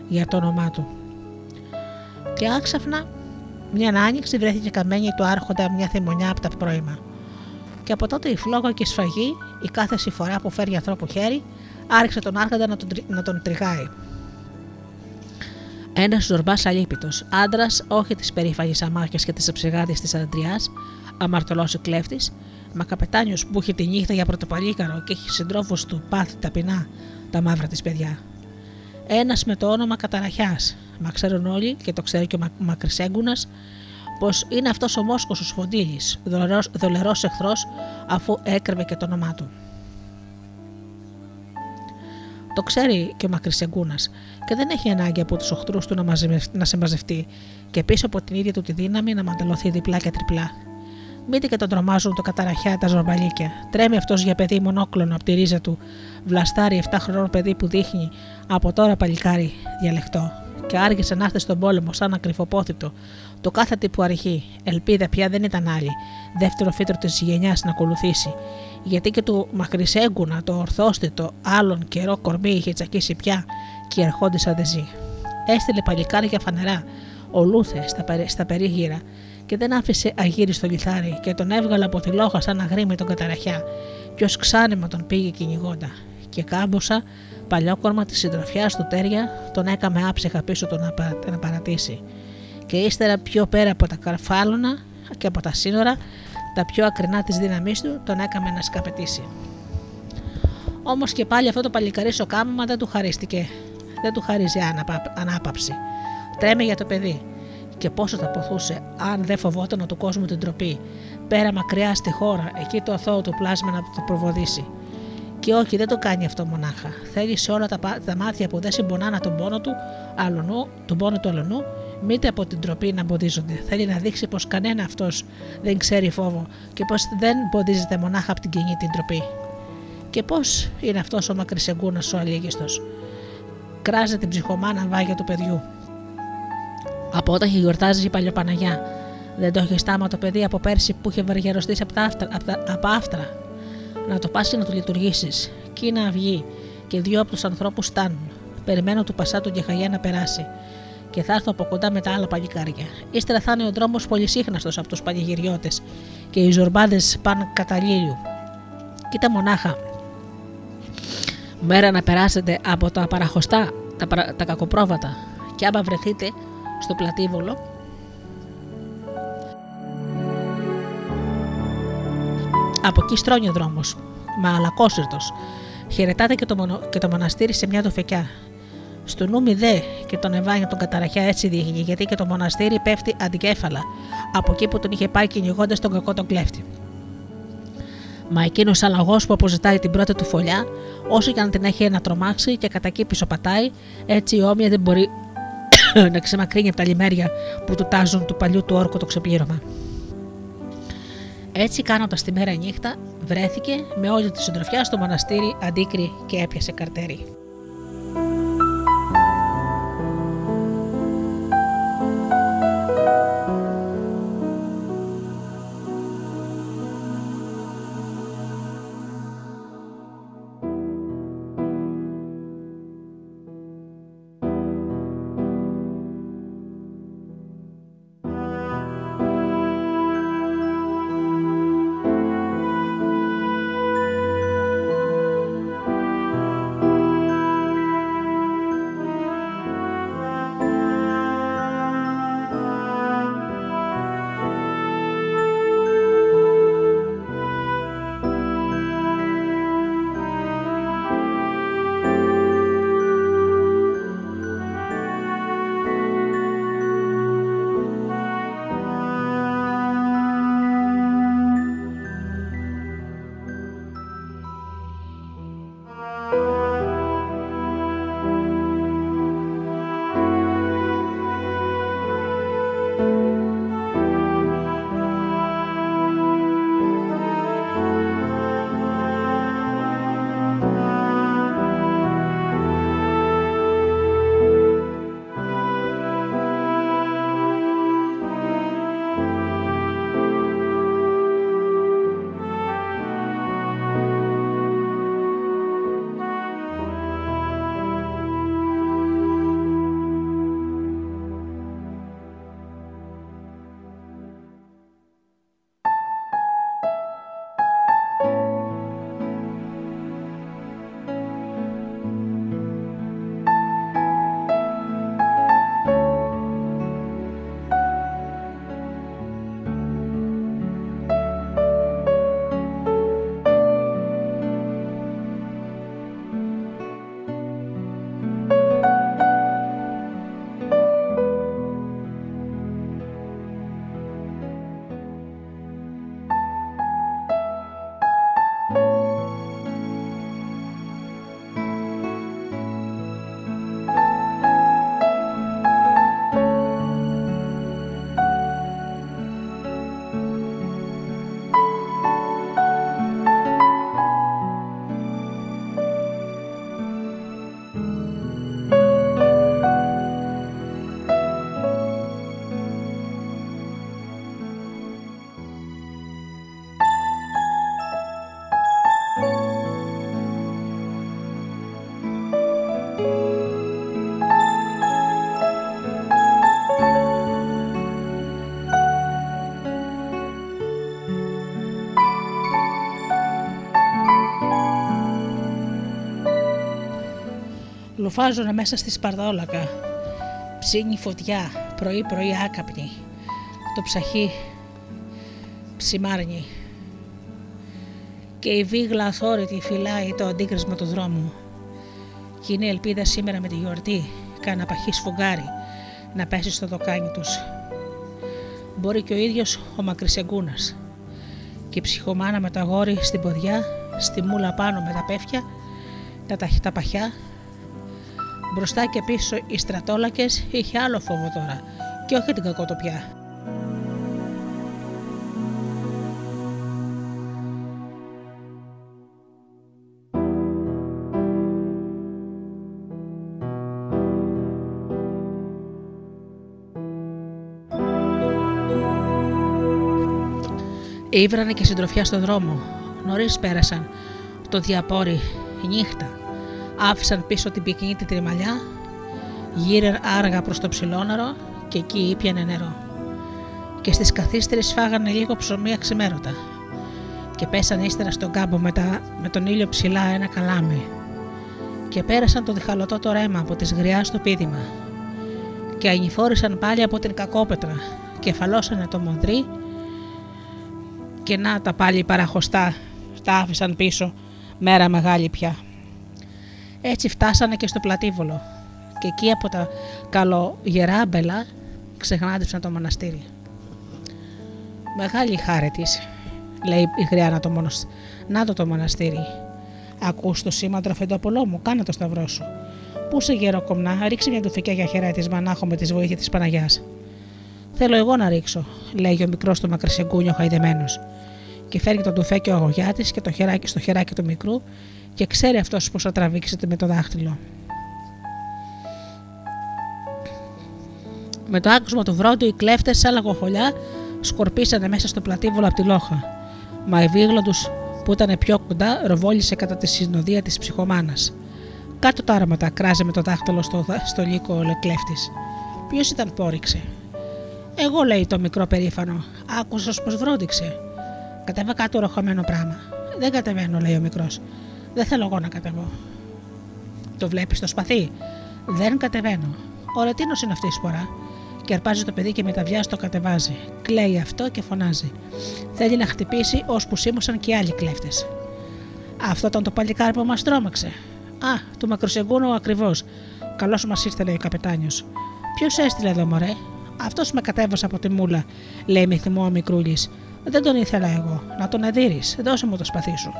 Speaker 2: για το όνομά του. Και άξαφνα μια άνοιξη βρέθηκε καμένη του άρχοντα μια θυμονιά από τα πρώιμα. Και από τότε η φλόγα και η σφαγή, η κάθε συφορά που φέρει ανθρώπου χέρι, άρχισε τον άρχοντα να τον, να τον τριγάει. Ένας ζορμπάς αλίπητο, άντρας όχι της περήφανη αμάχια και της αψιγάδη της Αντριά, αμαρτωλός κλέφτη, μα καπετάνιος που είχε τη νύχτα για πρωτοπαλίκαρο και έχει συντρόφους του πάθη ταπεινά τα μαύρα της παιδιά. Ένας με το όνομα Καταραχιάς. Μα ξέρουν όλοι και το ξέρει και ο Μακρισέγκουνα πως είναι αυτός ο Μόσκος ο Σφοντήλη, δολερός εχθρός, αφού έκρεβε και το όνομά του. Το ξέρει και ο Μακρισεγκούνα και δεν έχει ανάγκη από τους οχτρού του να, να σε μαζευτεί και πίσω από την ίδια του τη δύναμη να μαντελωθεί διπλά και τριπλά. Μήτε και τον τρομάζουν το καταραχιά τα ζορμπαλίκια. Τρέμει αυτός για παιδί μονόκλωνο από τη ρίζα του. Βλαστάρει 7 χρονών παιδί που δείχνει από τώρα παλικάρι διαλεκτό. Και άργησε να έρθει στον πόλεμο σαν ακρυφοπόθητο. Το κάθε τύπου αρχή. Ελπίδα πια δεν ήταν άλλη. Δεύτερο φύτρο της γενιάς να ακολουθήσει. Γιατί και του μακρισέγκουνα, το ορθόστητο, άλλον καιρό κορμί είχε τσακίσει πια και ερχόντισα δεζή. Έστειλε παλικάρια φανερά, ο Λούθες στα, στα περίγυρα και δεν άφησε αγύρι στο λιθάρι και τον έβγαλε από τη λόγα σαν αγρίμη τον καταραχιά και ως ξάνημα τον πήγε κυνηγώντα. Και κάμποσα, παλιόκορμα της συντροφιάς του τέρια, τον έκαμε άψυχα πίσω του να παρατήσει. Και ύστερα πιο πέρα από τα καρφάλωνα και από τα σύνορα, τα πιο ακρινά της δύναμής του, τον έκαμε να σκαπετήσει. Όμως και πάλι αυτό το παλικαρί κάμμα δεν του χαρίστηκε. Δεν του χαρίζει ανάπαυση. Τρέμε για το παιδί. Και πόσο θα ποθούσε αν δεν φοβόταν του κόσμου την τροπή, πέρα μακριά στη χώρα, εκεί το αθώο του πλάσμα να το προβοδήσει. Και όχι, δεν το κάνει αυτό μονάχα. Θέλει σε όλα τα, τα μάτια που δεν συμπονάνα τον πόνο του, αλωνού, τον πόνο του αλωνού, μήτε από την τροπή να εμποδίζονται. Θέλει να δείξει πως κανένα αυτός δεν ξέρει φόβο και πως δεν εμποδίζεται μονάχα από την κοινή την τροπή. Και πώ είναι αυτός ο μακρισεγκούνα ο αλήγιστο. Κράζε την ψυχομάνα βάγια του παιδιού. Από όταν γιορτάζει η Παλιοπαναγιά. Δεν το έχει στάμα το παιδί από πέρσι που είχε βαριαροστεί από, από, άφτρα. Να το πας και να το λειτουργήσεις. Κι να βγει και δύο από τους ανθρώπους στάνουν. Περιμένω του Πασάτου και Χαγιά να περάσει. Και θα έρθω από κοντά με τα άλλα παλικάρια. Ύστερα θα είναι ο δρόμος πολυσύχναστος από τους πανηγυριώτες και οι ζορμπάδες πάνε κατά λίλιου. Κοίτα μονάχα. Μέρα να περάσετε από τα παραχωστά, τα, τα κακοπρόβατα. Και άμα βρεθείτε στο πλατήβολο, Από εκεί στρώνει ο δρόμος, μα αλακόσυρτος. Χαιρετάτε και το, μονο... και το μοναστήρι σε μια τοφεκιά. Στο νου δε και τον Εβάνιο τον καταραχιά έτσι διήγηκε, γιατί και το μοναστήρι πέφτει αντικέφαλα από εκεί που τον είχε πάει κυνηγώντας τον κακό τον κλέφτη. Μα εκείνος αλλαγός που αποζητάει την πρώτη του φωλιά, όσο και αν την έχει να τρομάξει και κατά εκεί πισωπατάει, έτσι η όμοια δεν μπορεί [laughs] να ξεμακρύνει από τα λιμέρια που του τάζουν του παλιού του όρκου το ξεπλήρωμα. Έτσι κάνοντας τη μέρα νύχτα, βρέθηκε με όλη τη συντροφιά στο μοναστήρι αντίκρι και έπιασε καρτέρι. Λουφάζουν μέσα στη σπαρδόλακα. Ψήνει φωτιά, πρωί-πρωί άκαπνη. Το ψαχί ψημάρνει. Και η βίγλα αθόρυτη φυλάει το αντίκρισμα του δρόμου. Και είναι ελπίδα σήμερα με τη γιορτή, κάνα παχύς σφουγγάρι, να πέσει στο δοκάνι τους. Μπορεί και ο ίδιος ο Μακρισεγκούνας. Και η ψυχομάνα με τα γόρι στην ποδιά, στη μούλα πάνω με τα πέφια, τα, τα παχιά Μπροστά και πίσω οι στρατόλακες είχε άλλο φόβο τώρα και όχι την κακοτοπιά. Ήβρανε και συντροφιά στον δρόμο. Νωρίς πέρασαν το διαπόρι νύχτα άφησαν πίσω την πυκνή τη τριμαλιά, γύραν άργα προς το ψηλόναρο και εκεί ήπιανε νερό. Και στις καθίστερες φάγανε λίγο ψωμί αξιμέρωτα και πέσαν ύστερα στον κάμπο με, με τον ήλιο ψηλά ένα καλάμι και πέρασαν το διχαλωτό το ρέμα από τις γριάς στο πίδημα και ανηφόρησαν πάλι από την κακόπετρα και φαλώσανε το μοντρί και να τα πάλι παραχωστά τα άφησαν πίσω μέρα μεγάλη πια. Έτσι φτάσανε και στο πλατήβολο και εκεί από τα καλογερά μπελά ξεχνάντεψαν το μοναστήρι. Μεγάλη χάρη της, λέει η Γριάνα το μονος... Να το το μοναστήρι. Ακούς το σήμα τροφεντόπουλό μου, κάνε το σταυρό σου. Πού σε γέρο κομνά, ρίξε μια τουφικιά για χαιρέτισμα να έχω με τη βοήθεια της Παναγιάς. Θέλω εγώ να ρίξω, λέει ο μικρός του μακρυσεγκούνιο χαϊδεμένος. Και φέρνει το τουφέκι ο αγωγιάτης και το χεράκι στο χεράκι του μικρού και ξέρει αυτός πώ θα τραβήξετε με το δάχτυλο. Με το άκουσμα του βρόντου, οι κλέφτες, σαν λαγοχολιά, σκορπίσανε μέσα στο πλατήβολο από τη λόχα. Μα η βίγλα τους που ήταν πιο κοντά ροβόλησε κατά τη συνοδεία της ψυχομάνας. Κάτω τα άραματα κράζε με το δάχτυλο στο, στο λύκο ο κλέφτης. Ποιος ήταν πόριξε. Εγώ λέει το μικρό περήφανο. Άκουσα πως βρόντιξε. Κατέβα κάτω ροχωμένο πράγμα. Δεν κατεβαίνω, λέει ο μικρός. Δεν θέλω εγώ να κατεβώ. Το βλέπεις το σπαθί; Δεν κατεβαίνω. Ο ρετίνο είναι αυτή η σπορά; Και αρπάζει το παιδί και με τα βιάζει το κατεβάζει. Κλαίει αυτό και φωνάζει. Θέλει να χτυπήσει ώσπου σίμωσαν και οι άλλοι κλέφτες. Αυτό ήταν το παλικάρι που μας τρόμαξε. Α, του μακροσεγκούνου ακριβώ. Καλώ μας ήρθε, λέει ο καπετάνιος. Ποιος έστειλε εδώ, μωρέ; Αυτός με κατέβασε από τη μούλα, λέει με θυμό ο μικρούλης. Δεν τον ήθελα εγώ. Να τον εδείρει. Δώσε μου το σπαθί σου.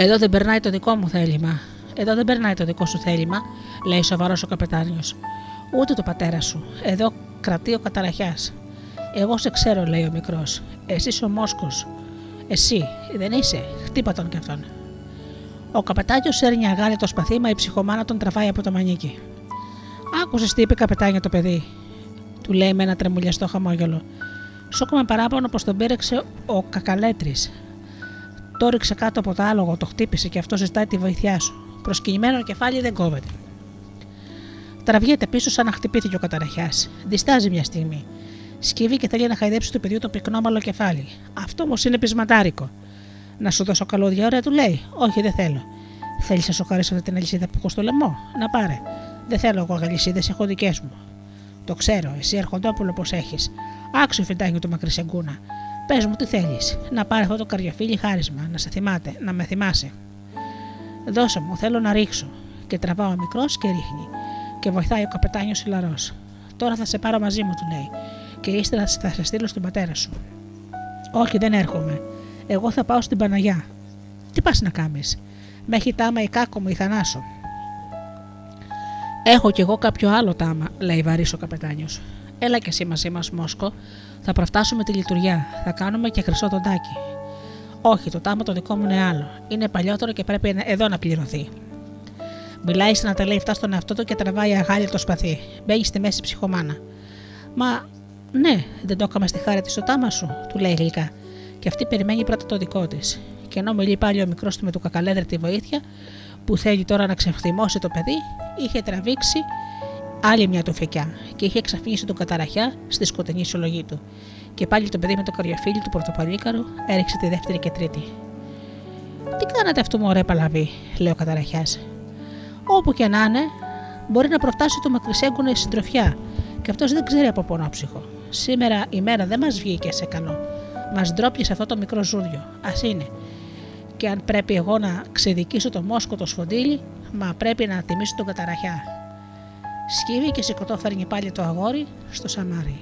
Speaker 2: Εδώ δεν περνάει το δικό μου θέλημα. Εδώ δεν περνάει το δικό σου θέλημα, λέει σοβαρός ο καπετάνιος. Ούτε το πατέρα σου. Εδώ κρατεί ο καταραχιάς. Εγώ σε ξέρω, λέει ο μικρός. Εσύ ο Μόσκος. Εσύ, δεν είσαι. Χτύπα τον κι αυτόν. Ο καπετάνιος σέρνει αγάλη το σπαθί, μα η ψυχομάνα τον τραβάει από το μανίκι. Άκουσες τι είπε καπετάνιο το παιδί; Του λέει με ένα τρεμουλιαστό χαμόγελο. Σώκουμε παράπονο πως τον πήρεξε ο κακαλέτρης. Το ρίξε κάτω από το άλογο, το χτύπησε και αυτό ζητάει τη βοήθειά σου. Προσκυνημένο κεφάλι δεν κόβεται. Τραβιέται πίσω σαν να χτυπήθηκε ο καταραχιά. Διστάζει μια στιγμή. Σκύβει και θέλει να χαϊδέψει του παιδιού το πυκνόμαλο κεφάλι. Αυτό όμως είναι πεισματάρικο. Να σου δώσω καλώδια, ωραία, του λέει. Όχι, δεν θέλω. Θέλεις να σου χαρίσω αυτή την αλυσίδα που έχω στο λαιμό; Να πάρε. Δεν θέλω εγώ αλυσίδες, έχω δικές μου. Το ξέρω, εσύ ερχοντόπουλο πώς έχεις. Άξιο φιντάκι του μακρυσεγκούνα. Πες μου τι θέλεις, να πάρει αυτό το καρδιοφίλι χάρισμα, να σε θυμάται, να με θυμάσαι. Δώσε μου, θέλω να ρίξω. Και τραβάω μικρός και ρίχνει. Και βοηθάει ο καπετάνιος Ιλαρό. Τώρα θα σε πάρω μαζί μου, του λέει. Και ύστερα θα σε στείλω στην πατέρα σου. Όχι, δεν έρχομαι. Εγώ θα πάω στην Παναγιά. Τι πας να κάνεις; Με έχει τάμα η κάκο μου η θανάσο. Έχω κι εγώ κάποιο άλλο τάμα, λέει βαρύς ο καπετάνιος. Έλα και εσύ μαζί μας, Μόσκο. Θα προφτάσουμε τη λειτουργιά. Θα κάνουμε και χρυσό τάκι. Όχι, το τάμα το δικό μου είναι άλλο. Είναι παλιότερο και πρέπει εδώ να πληρωθεί. Μιλάει σαν να τα λέει αυτά στον εαυτό του και τραβάει αγάλια το σπαθί. Μπαίνει στη μέση ψυχομάνα. Μα ναι, δεν το έκαμε στη χάρη της το τάμα σου, του λέει γλυκά. Και αυτή περιμένει πρώτα το δικό της. Και ενώ μιλεί πάλι ο μικρός του με το κακαλέδρε τη βοήθεια,
Speaker 4: που θέλει τώρα να ξεφθυμώσει το παιδί, είχε τραβήξει άλλη μια τουφεκιά και είχε εξαφνίσει τον καταραχιά στη σκοτεινή συλλογή του. Και πάλι το παιδί με το καριοφίλι του πρωτοπαλίκαρου έριξε τη δεύτερη και τρίτη. Τι κάνατε αυτό, μωρέ παλαβή, λέει ο καταραχιάς. Όπου και να είναι, μπορεί να προφτάσει το μακρισέγκουνο η συντροφιά, και αυτός δεν ξέρει από πονόψυχο. Σήμερα η μέρα δεν μας βγήκε σε καλό. Μας ντρόπιε αυτό το μικρό ζούριο. Α είναι. Και αν πρέπει εγώ να ξεδικήσω το μόσκο το σφοντήλι, μα πρέπει να τιμήσω τον καταραχιά. Σκύβει και σηκωτό φέρνει πάλι το αγόρι στο σαμάρι.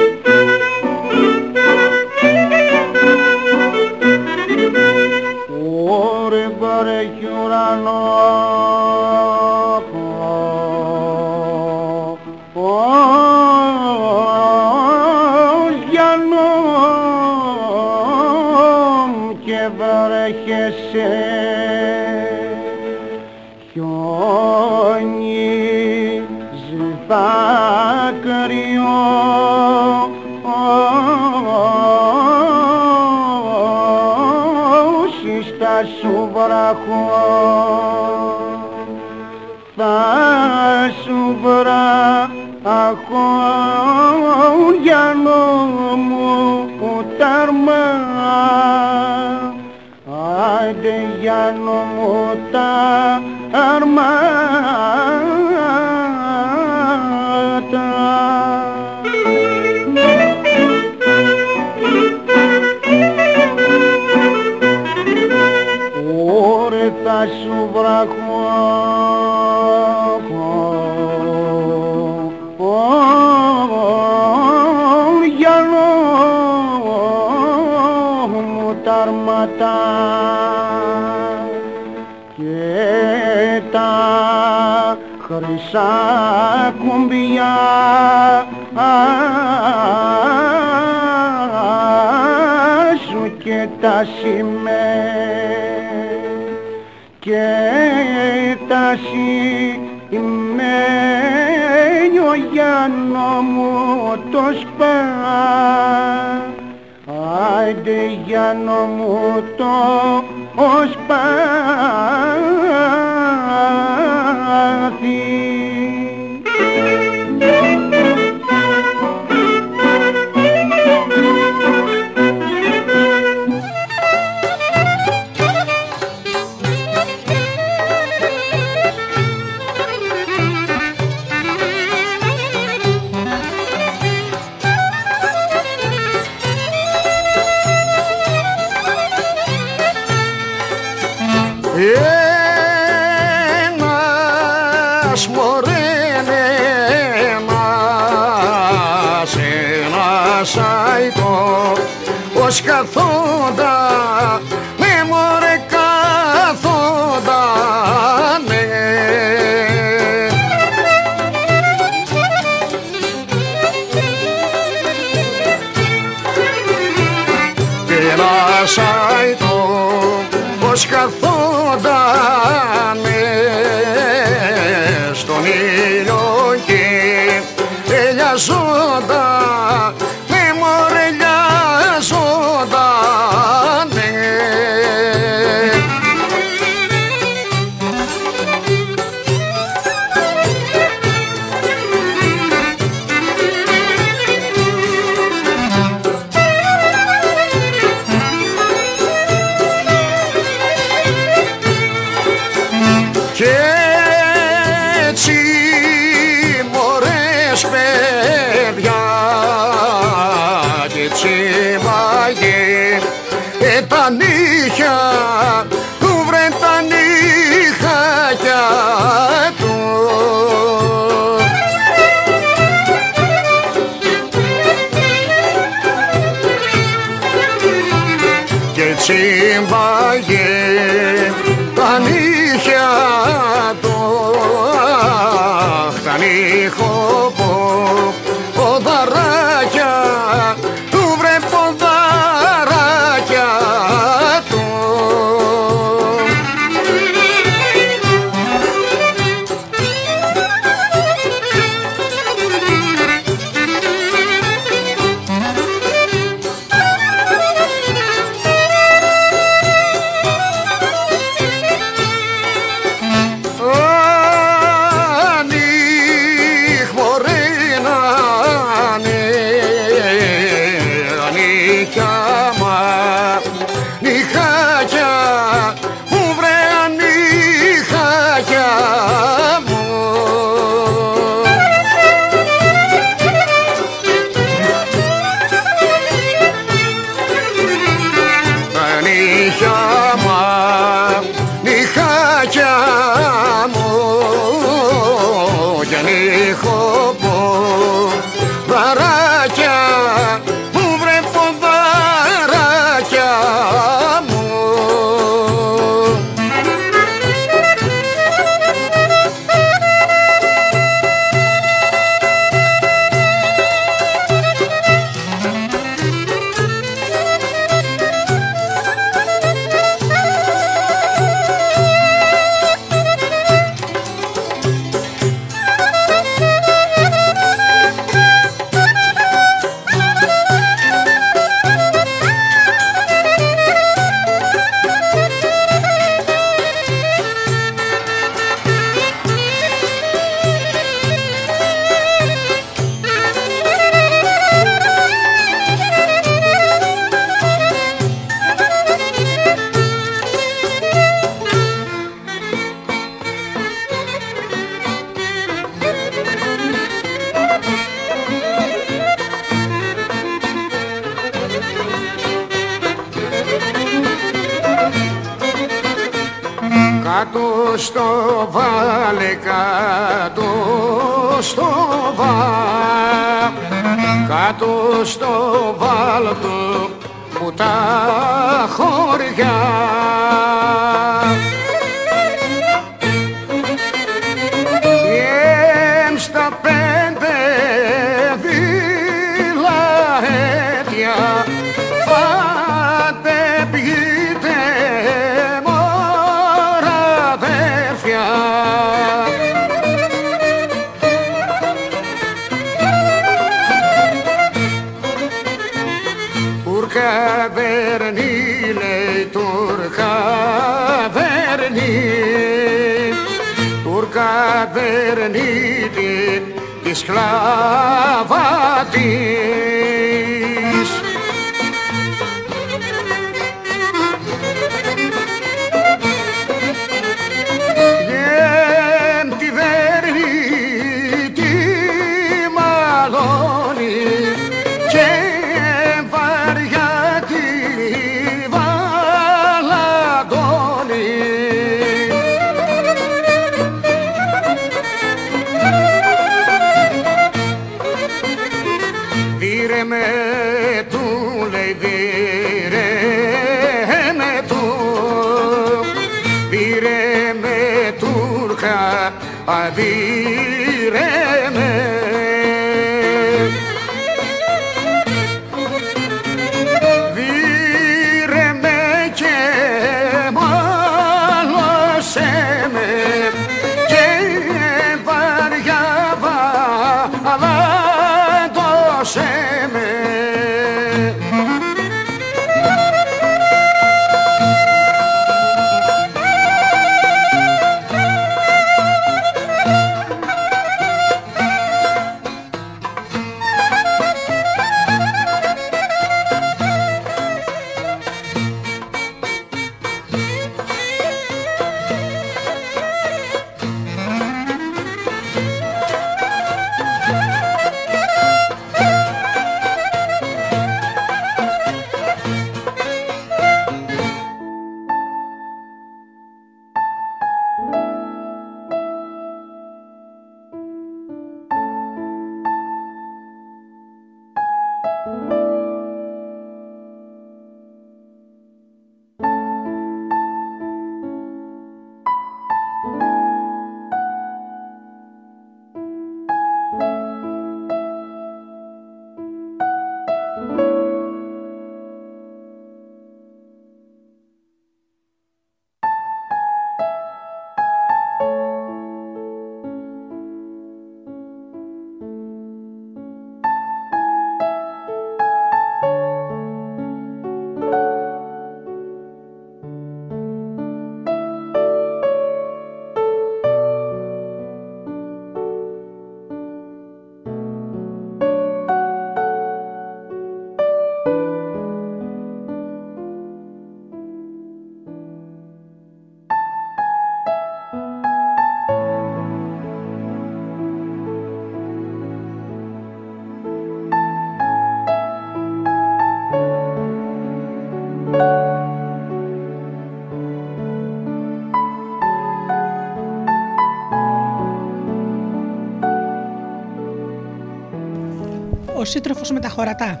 Speaker 5: Σύντροφος με τα
Speaker 2: χωρατά.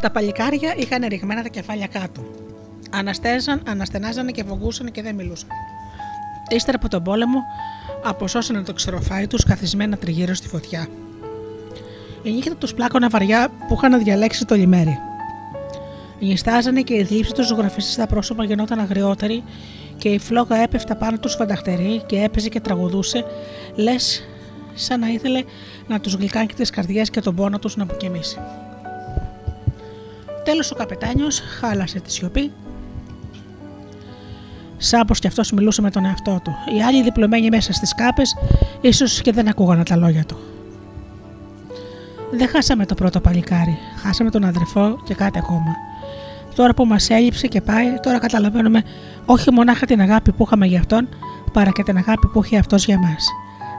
Speaker 2: Τα παλικάρια είχαν ρηγμένα τα κεφάλια κάτω. Αναστέζαν, αναστενάζανε και βογούσαν και δεν μιλούσαν. Ύστερα από τον πόλεμο, αποσώσανε το ξεροφάι τους καθισμένα τριγύρω στη φωτιά. Η νύχτα τους πλάκωνα βαριά που είχαν διαλέξει το λιμέρι. Νιστάζανε και η θλίψη τους ζωγραφιστή στα πρόσωπα γινόταν αγριότερη και η φλόγα έπεφτα πάνω τους φανταχτερή και έπαιζε και τραγουδούσε, λες σαν να ήθελε να τους γλυκάνει τις καρδιές και τον πόνο τους να αποκοιμήσει. Τέλος ο καπετάνιος χάλασε τη σιωπή. Σάμπο κι αυτός μιλούσε με τον εαυτό του. Οι άλλοι διπλωμένοι μέσα στις κάπες, ίσως και δεν ακούγανε τα λόγια του. Δεν χάσαμε το πρώτο παλικάρι. Χάσαμε τον αδερφό και κάτι ακόμα. Τώρα που μας έλειψε και πάει, τώρα καταλαβαίνουμε όχι μονάχα την αγάπη που είχαμε για αυτόν, παρά και την αγάπη που είχε αυτός για μας.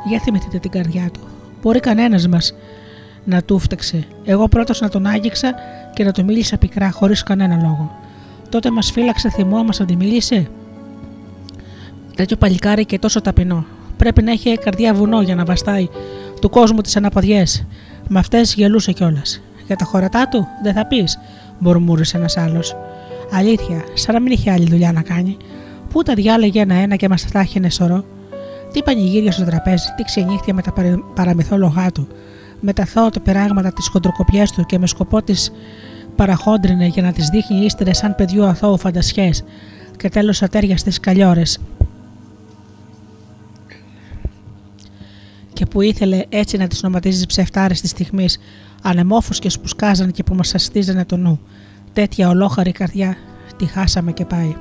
Speaker 2: Για θυμηθείτε την καρδιά του; Μπορεί κανένας μας να του φταίξε. Εγώ πρώτος να τον άγγιξα και να του μίλησα πικρά, χωρίς κανένα λόγο. Τότε μας φύλαξε θυμό, μα αντιμίλησε. Τέτοιο παλικάρι και τόσο ταπεινό. Πρέπει να έχει καρδιά βουνό για να βαστάει του κόσμου τις αναποδιές. Με αυτές γελούσε κιόλας. Για τα χωρατά του δεν θα πεις, μουρμούρισε ένας άλλος. Αλήθεια, σαν να μην είχε άλλη δουλειά να κάνει. Πού τα διάλεγε ένα-ένα και μας τα σωρό. Τι πανηγύρια στο τραπέζι, τι ξενύχτια με τα παραμυθόλογά του, με τα θότα περάγματα της χοντροκοπιές του και με σκοπό της παραχόντρινε για να τι δείχνει ύστερες σαν παιδιού αθώου φαντασιές και τέλος ατέρια στις καλλιόρε. Και που ήθελε έτσι να τι νοματίζει ψεφτάρε της στιγμής, ανεμόφουσκε που σκάζανε και που μας αστίζανε το νου. Τέτοια ολόχαρη καρδιά τη χάσαμε και πάει.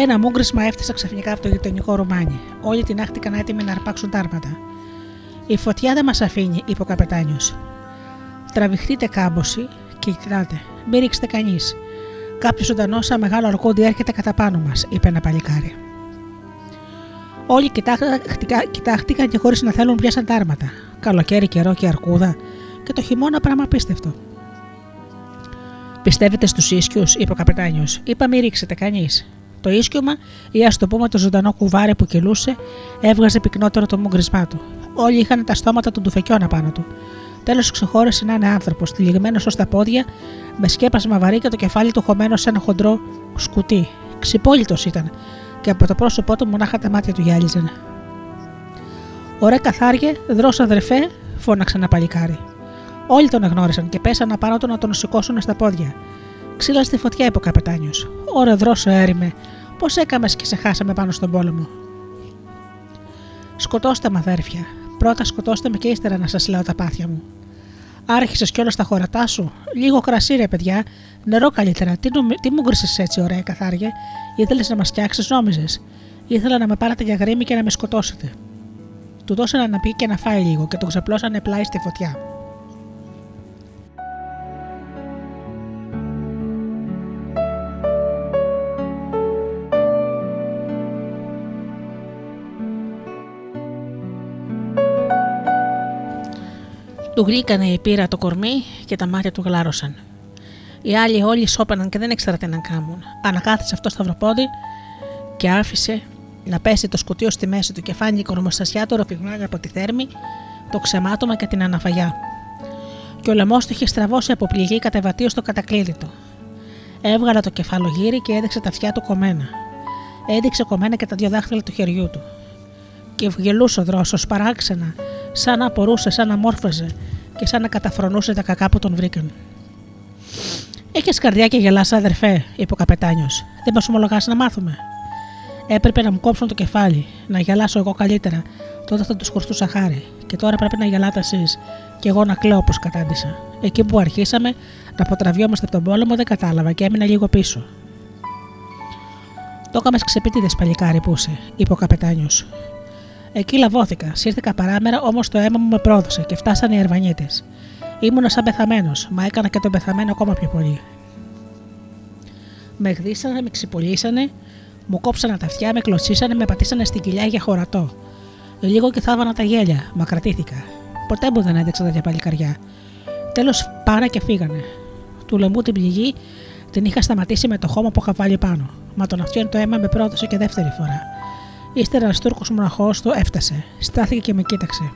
Speaker 2: Ένα μούγκρισμα έφτασε ξαφνικά από το γειτονικό ρουμάνι. Όλοι την άχτηκαν έτοιμοι να αρπάξουν τάρματα. Η φωτιά δεν μας αφήνει, είπε ο καπετάνιος. Τραβηχτείτε κάμποση και κοιτάτε, μην ρίξετε κανείς. Κάποιος ζωντανός σαν μεγάλο αρκούδι έρχεται κατά πάνω μας, είπε ένα παλικάρι. Όλοι κοιτάχτηκαν και χωρίς να θέλουν πιάσαν τάρματα. Καλοκαίρι, καιρό και αρκούδα, και το χειμώνα πράγμα απίστευτο. Πιστεύετε στους ίσκιους, είπε ο καπετάνιος. Είπα μην ρίξετε κανείς. Το ίσκιωμα, ή ας το πούμε το ζωντανό κουβάρι που κυλούσε, έβγαζε πυκνότερο το μουγκρισμά του. Όλοι είχαν τα στόματα των τουφεκιών απάνω του. Τέλος ξεχώρισε να είναι άνθρωπος, τυλιγμένος ως τα πόδια, με σκέπασμα βαρύ και το κεφάλι του χωμένο σε ένα χοντρό σκουτί. Ξυπόλυτος ήταν, και από το πρόσωπό του μονάχα τα μάτια του γυάλιζαν. Ωραία καθάριε, δρό αδερφέ, φώναξε ένα παλικάρι. Όλοι τον εγνώρισαν και πέσαν απάνω του να τον σηκώσουν στα πόδια. Ξύλα στη φωτιά, είπε ο καπετάνιος. Ωραία, δρόσο έρημε, πώς έκαμες και σε χάσαμε πάνω στον πόλεμο; Σκοτώστε με, αδέρφια. Πρώτα σκοτώστε με και ύστερα να σας λέω τα πάθια μου. Άρχισες κιόλας τα χωρατά σου. Λίγο κρασί, ρε παιδιά. Νερό καλύτερα. Τι, νομι... Τι μου γκρίσες έτσι, ωραία καθάρια. Ήθελες να μας φτιάξεις, νόμιζες. Ήθελα να με πάρετε για γρήμη και να με σκοτώσετε. Του δώσανε να πει και να φάει λίγο και τον ξαπλώσανε πλάι στη φωτιά. Του γλύκανε η πύρα το κορμί και τα μάτια του γλάρωσαν. Οι άλλοι όλοι σώπαναν και δεν ήξεραν τι να κάνουν. Ανακάθισε αυτό σταυροπόδι και άφησε να πέσει το σκουτίο στη μέση του και φάνηκε η κορμοστασιά του ροφηγμένη από τη θέρμη, το ξεμάτωμα και την αναφαγιά. Και ο λαιμός του είχε στραβώσει από πληγή κατεβατίο στο κατακλείδητο. Έβγαλε το κεφαλογύρι και έδειξε τα αυτιά του κομμένα. Έδειξε κομμένα και τα δύο δάχτυλα του χεριού του. Και γελούσε ο δρόσος παράξενα σαν να απορούσε, σαν να μόρφαζε και σαν να καταφρονούσε τα κακά που τον βρήκαν. Έχεις καρδιά και γελάς, αδερφέ, είπε ο καπετάνιος. Δεν μας ομολογάς να μάθουμε. Έπρεπε να μου κόψουν το κεφάλι, να γελάσω εγώ καλύτερα, τότε θα τους χορτούσα χάρη. Και τώρα πρέπει να γελάτε εσείς, και εγώ να κλαίω όπως κατάντησα. Εκεί που αρχίσαμε να αποτραβιόμαστε από τον πόλεμο δεν κατάλαβα και έμεινα λίγο πίσω. Το έκαμες ξεπίτηδε παλικάρι που είσαι, είπε ο καπετάνιος. Εκεί λαβώθηκα, σύρθηκα παράμερα, όμως το αίμα μου με πρόδωσε και φτάσανε οι Ερβανίτε. Ήμουνα σαν πεθαμένος, μα έκανα και τον πεθαμένο ακόμα πιο πολύ. Με γδίσανε, με ξυπολίσανε, μου κόψανε τα αυτιά, με κλωτσίσανε, με πατήσανε στην κοιλιά για χωρατό. Λίγο και θάβανα τα γέλια, μα κρατήθηκα. Ποτέ μου δεν έδειξα τέτοια παλικαριά. Τέλος πάνε και φύγανε. Του λαιμού την πληγή την είχα σταματήσει με το χώμα που είχα βάλει πάνω. Μα τον αυτιόν το αίμα με πρόδωσε και δεύτερη φορά. Ύστερα ένας Τούρκος μοναχός του έφτασε. Στάθηκε και με κοίταξε.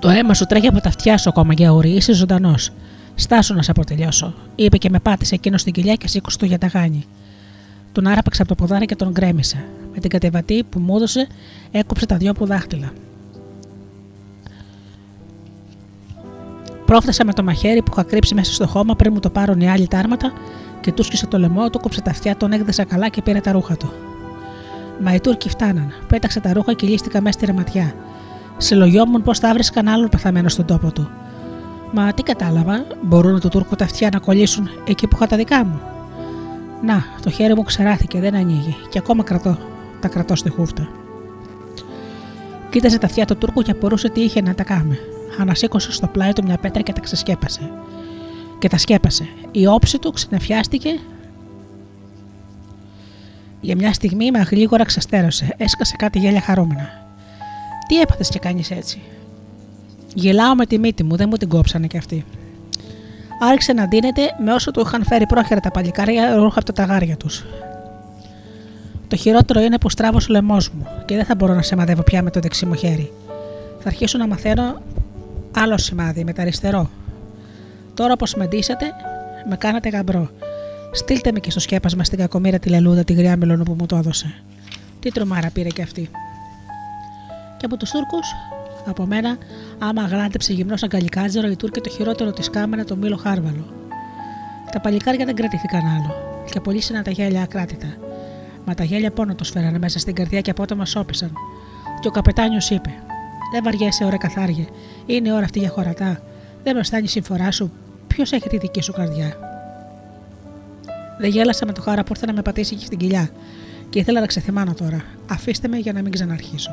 Speaker 2: Το αίμα σου τρέχει από τα αυτιά σου ακόμα, Γιαούρι, είσαι ζωντανός. Στάσου να σε αποτελειώσω, είπε και με πάτησε εκείνος στην κοιλιά και σήκωσε το για τα γάνη. Τον άραπαξε από το ποδάρι και τον γκρέμισε. Με την κατεβατή που μου έδωσε, έκοψε τα δυο που δάχτυλα. Πρόφτασα με το μαχαίρι που είχα κρύψει μέσα στο χώμα πριν μου το πάρουν οι άλλοι τάρματα και του σκίσε το λαιμό του, κόψε τα αυτιά, τον έκδεσα καλά και πήρε τα ρούχα του. Μα οι Τούρκοι φτάναν. Πέταξε τα ρούχα και λύστηκα μέσα στη ρεματιά. Συλλογιόμουν πώ θα βρίσκαν άλλον πεθαμένο στον τόπο του. Μα τι κατάλαβα, μπορούν του Τούρκου τα αυτιά να κολλήσουν εκεί που είχα τα δικά μου. Να, το χέρι μου ξεράθηκε, δεν ανοίγει και ακόμα κρατώ. Τα κρατώ στη χούφτα. Κοίταζε τα αυτιά του Τούρκου και απορούσε τι είχε να τα κάνει. Ανασήκωσε στο πλάι του μια πέτρα και τα ξεσκέπασε και τα σκέπασε. Η όψη του ξενεφιάστηκε. Για μια στιγμή με γλίγορα ξαστέρωσε. Έσκασε κάτι γέλια χαρούμενα. Τι έπαθες και κάνεις έτσι; Γελάω με τη μύτη μου, δεν μου την κόψανε κι αυτοί. Άρχισε να ντύνεται με όσο του είχαν φέρει πρόχειρα τα παλικάρια ρούχα από τα ταγάρια τους. Το χειρότερο είναι που στράβω ο λαιμός μου και δεν θα μπορώ να σημαδεύω πια με το δεξί μου χέρι. Θα αρχίσω να μαθαίνω άλλο σημάδι με το αριστερό. Τώρα όπω με ντύσατε, με κάνατε γαμπρό. Στείλτε με και στο σκέπασμα στην κακομήρα τη λελούδα τη γριά μελώνου που μου το έδωσε. Τι τρομάρα πήρε και αυτή. Και από τους Τούρκους, από μένα, άμα αγράντεψε γυμνός αγκαλικάτζερο, οι Τούρκοι το χειρότερο της κάμερα το μήλο χάρβαλο. Τα παλικάρια δεν κρατήθηκαν άλλο και πολύ τα γέλια ακράτητα. Μα τα γέλια πόνο τους φέρανε μέσα στην καρδιά και απότομα σώπησαν. Και ο καπετάνιος είπε: Δεν βαριέσαι, ώρα καθάριε. Είναι ώρα αυτή για χωρατά. Δεν με φτάνει η συμφορά σου. Ποιος έχει τη δική σου καρδιά; Δεν γέλασα με το χάρα που ήρθε να με πατήσει και στην κοιλιά. Και ήθελα να ξεθυμάνω τώρα. Αφήστε με για να μην ξαναρχίσω.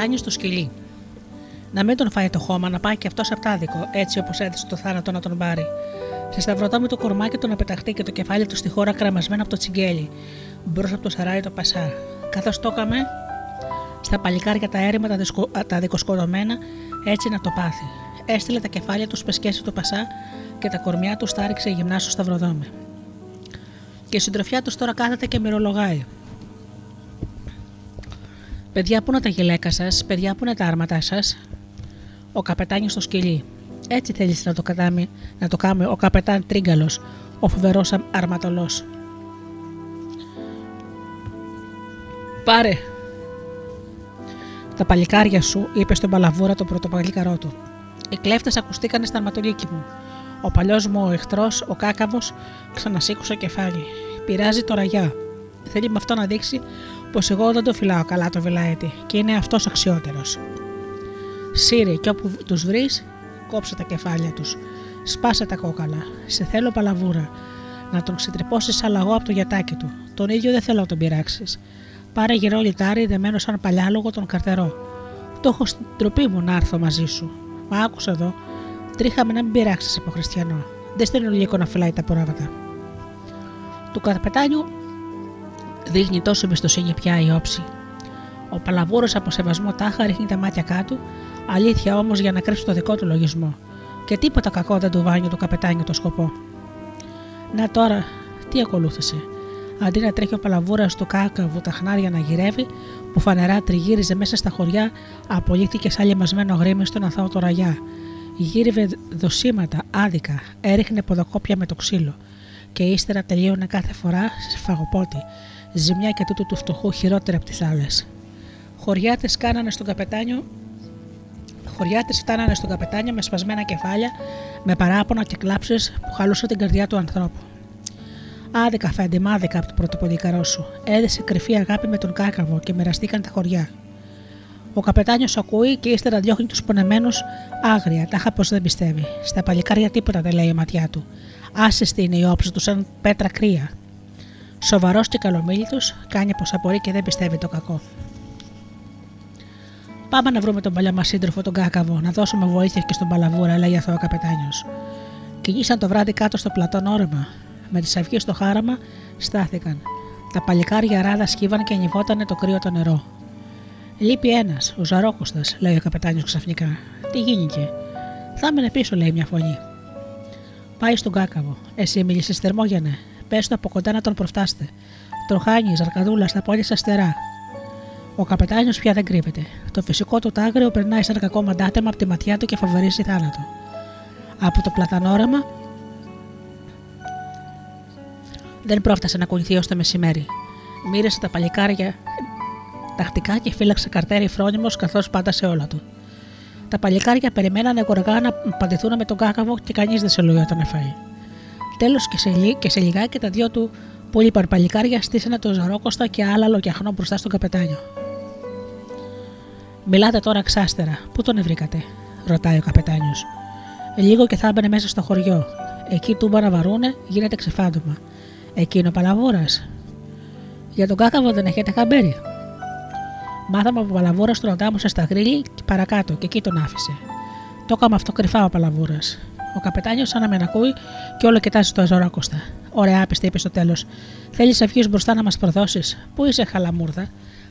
Speaker 2: Καπετάνιο στο σκυλί. Να μην τον φάει το χώμα, να πάει και αυτός απτάδικο, έτσι όπως έδωσε το θάνατο να τον πάρει. Σε σταυρωτά με το κορμάκι του να πεταχτεί και το κεφάλι του στη χώρα κραμασμένο από το τσιγκέλι, μπρος από το σαράι το πασά. Καθώς το έκαμε, Στα παλικάρια τα έρημα τα, δισκο, τα δικοσκοτωμένα έτσι να το πάθει. Έστειλε τα κεφάλια του σπεσκέσει του Πασά και τα κορμιά του στάριξε γυμνά στο σταυροδόμι. Και η συντροφιά τους τώρα κάθεται και μυρολογάει. Παιδιά, πού είναι τα γυλαίκα σας, παιδιά, πού είναι τα άρματά σας; Ο καπετάνιος στο σκυλί. Έτσι θέλεις να το, κατάμει, να το κάνει ο καπετάν Τρίγκαλο, ο φοβερός αρματολός. Πάρε! Τα παλικάρια σου, είπε στον Παλαβούρα το πρωτοπαλίκαρό του. Οι κλέφτες ακουστήκανε στα αρματολίκη μου. Ο παλιός μου ο εχθρός, ο κάκαβος, ξανασήκουσε κεφάλι. Πειράζει το ραγιά. Θέλει με αυτό να δείξει πως εγώ δεν το φυλάω καλά το βελαέτη και είναι αυτός αξιότερος. Σύρε, και όπου τους βρεις, κόψε τα κεφάλια τους. Σπάσε τα κόκαλα. Σε θέλω παλαβούρα. Να τον ξετρυπώσεις αλλαγό από το γιατάκι του. Τον ίδιο δεν θέλω να τον πειράξεις. Πάρε γερό λιτάρι δεμένο σαν παλιάλογο τον καρτερό. Το έχω στην τροπή μου να έρθω μαζί σου. Μα άκουσα εδώ, τρίχαμε να μην πειράξεις από χριστιανό. Δεν στέλνω λίγο να φυλάει τα πρόβατα. Του καπετάνιου δείχνει τόσο εμπιστοσύνη πια η όψη. Ο Παλαβούρος από σεβασμό τάχα ρίχνει τα μάτια κάτω, αλήθεια όμως για να κρύψει το δικό του λογισμό. Και τίποτα κακό δεν του βάνει του καπετάνιου το σκοπό. Να τώρα, τι ακολούθησε; Αντί να τρέχει ο Παλαβούρας του κάκαβου τα χνάρια να γυρεύει, που φανερά τριγύριζε μέσα στα χωριά, απολύθηκε σαν λιμασμένο γρήμι στον αθώο το ραγιά. Γύριβε δοσίματα, άδικα, έριχνε ποδοκόπια με το ξύλο και ύστερα τελείωνε κάθε φορά σε φαγοπότη, ζημιά και τούτου του φτωχού χειρότερα από τις άλλες. Χωριάτες κάνανε στον καπετάνιο Χωριάτες φτάνανε στον καπετάνιο με σπασμένα κεφάλια, με παράπονα και κλάψεις που χαλούσαν την καρδιά του ανθρώπου. Άδικα φέντε, μάδικα από το πρωτοποδικαρό σου. Έδεσε κρυφή αγάπη με τον κάκαβο και μοιραστήκαν τα χωριά. Ο καπετάνιος ακούει και ύστερα διώχνει τους πονεμένους άγρια, τάχα πως δεν πιστεύει. Στα παλικάρια τίποτα δεν λέει η ματιά του. Άσυστη είναι η όψη τους, σαν πέτρα κρύα. Σοβαρός και καλομίλητος, κάνει πω απορεί και δεν πιστεύει το κακό. Πάμε να βρούμε τον παλιό μας σύντροφο, τον Κάκαβο, να δώσουμε βοήθεια και στον Παλαβούρα, λέει αθώο καπετάνιος. Κινήσαν το βράδυ κάτω στο πλατόν όρεμα. Με τις αυγές στο χάραμα στάθηκαν. Τα παλικάρια ράδα σκύβαν και ανιβότανε το κρύο το νερό. Λείπει ένας, ο Ζαρόκοστας, λέει ο καπετάνιος ξαφνικά. Τι γίνηκε; Θα έμενε πίσω, λέει μια φωνή. Πάει στον κάκαβο. Εσύ μίλησες θερμόγενε. Πε το από κοντά να τον προφτάστε. Τροχάνι, ζαρκαδούλα στα πόδια σας στερά. Ο καπετάνιος πια δεν κρύβεται. Το φυσικό του τάγριο περνάει σαν κακό μαντάτεμα από τη ματιά του και φαβορίζει θάνατο. Από το πλατανόραμα δεν πρόφτασε να κουνηθεί ως το μεσημέρι. Μύρισε τα παλικάρια τακτικά και φύλαξε καρτέρι φρόνιμος καθώς πάντα σε όλα του. Τα παλικάρια περιμένανε γοργά να παντηθούν με τον κάκαβο και κανείς δεν σε λογιόταν να φάει. Τέλος και, σε, και σε λιγάκι τα δυο του πολύ παρπαλικάρια στήσανε το ζαρόκοστα και άλλα λοκιαχνό μπροστά στον καπετάνιο. Μιλάτε τώρα ξάστερα, πού τον βρήκατε, ρωτάει ο καπετάνιος. Λίγο και θα έμπαινε μέσα στο χωριό. Εκεί τούμπα να βαρούνε, γίνεται ξεφάντωμα. Εκείνο ο Παλαβούρας. Για τον κάκαβο δεν έχετε χαμπέρι. Μάθαμε από Παλαβούρα στον οντάμωσε στα γρήλη και παρακάτω και εκεί τον άφησε. Το έκαμε αυτό κρυφά ο Παλαβούρας. Ο καπετάνιος, σαν να με ακούει, και όλο κοιτάζει το αζωράκοστα. Ωραία, άπιστη, είπε στο τέλος. Θέλεις να βγει μπροστά να μας προδώσεις. Πού είσαι, χαλαμούρδα;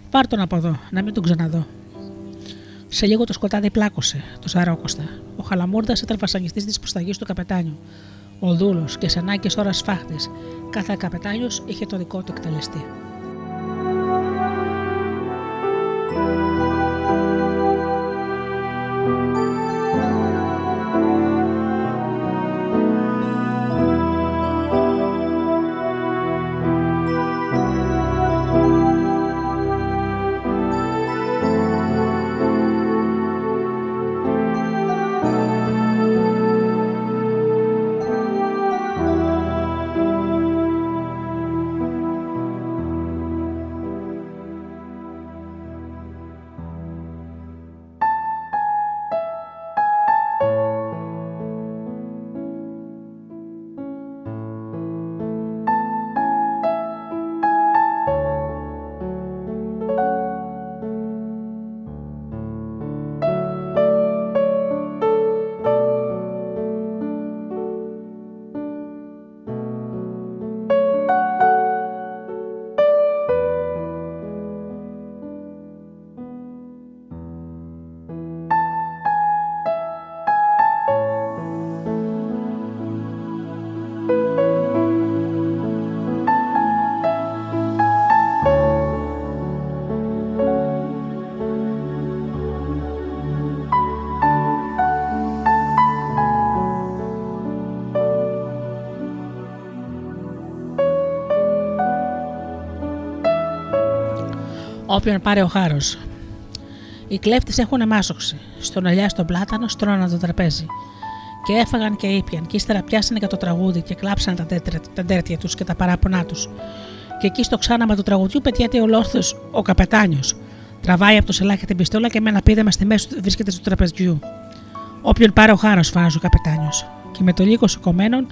Speaker 2: Πάρ τον από εδώ, να μην τον ξαναδώ. Σε λίγο το σκοτάδι πλάκωσε, το Ζαρόκοστα. Ο Χαλαμούρδας ήταν βασανιστής της προσταγής του καπετάνιου. Ο δούλος και σε ανάγκες ώρας σφάχτη. Κάθε καπετάνιος είχε το δικό του εκτελεστή. Όποιον πάρει ο χάρος. Οι κλέφτες έχουν μάσοξη. Στον ελιά στον πλάτανο στρώναν το τραπέζι. Και έφαγαν και ήπιαν, και ύστερα πιάσανε για το τραγούδι και κλάψαν τα, τέτρα, τα τέρτια τους και τα παράπονά τους. Και εκεί στο ξάναμα του τραγουδιού πετιέται ο λόρθος ο καπετάνιος. Τραβάει από το σελάκι την πιστόλα και με ένα πίδεμα στη μέση του βρίσκεται στο τραπεζιού. Όποιον πάρει ο χάρος, φωνάζει ο καπετάνιος. Και με το λίγο σηκωμένον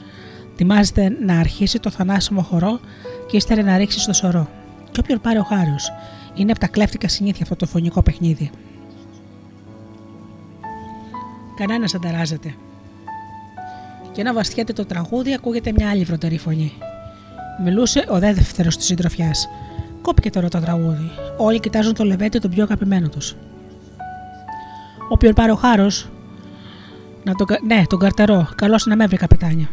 Speaker 2: ετοιμάζεται να αρχίσει το θανάσιμο χορό και ύστερα να ρίξει στο σωρό. Και όποιον πάρει ο χάρος, είναι από τα κλέφτικα συνήθεια αυτό το φωνικό παιχνίδι. Κανένας ανταράζεται. Και ενώ βαστιέται το τραγούδι, ακούγεται μια άλλη βροντερή φωνή. Μιλούσε ο δεύτερος της συντροφιάς. Κόπηκε τώρα το τραγούδι. Όλοι κοιτάζουν το λεβέντι τον πιο αγαπημένο τους. Όποιον πάρει ο χάρος. Να τον, ναι, τον καρτερό. Καλώ να με βρει, καπετάνια.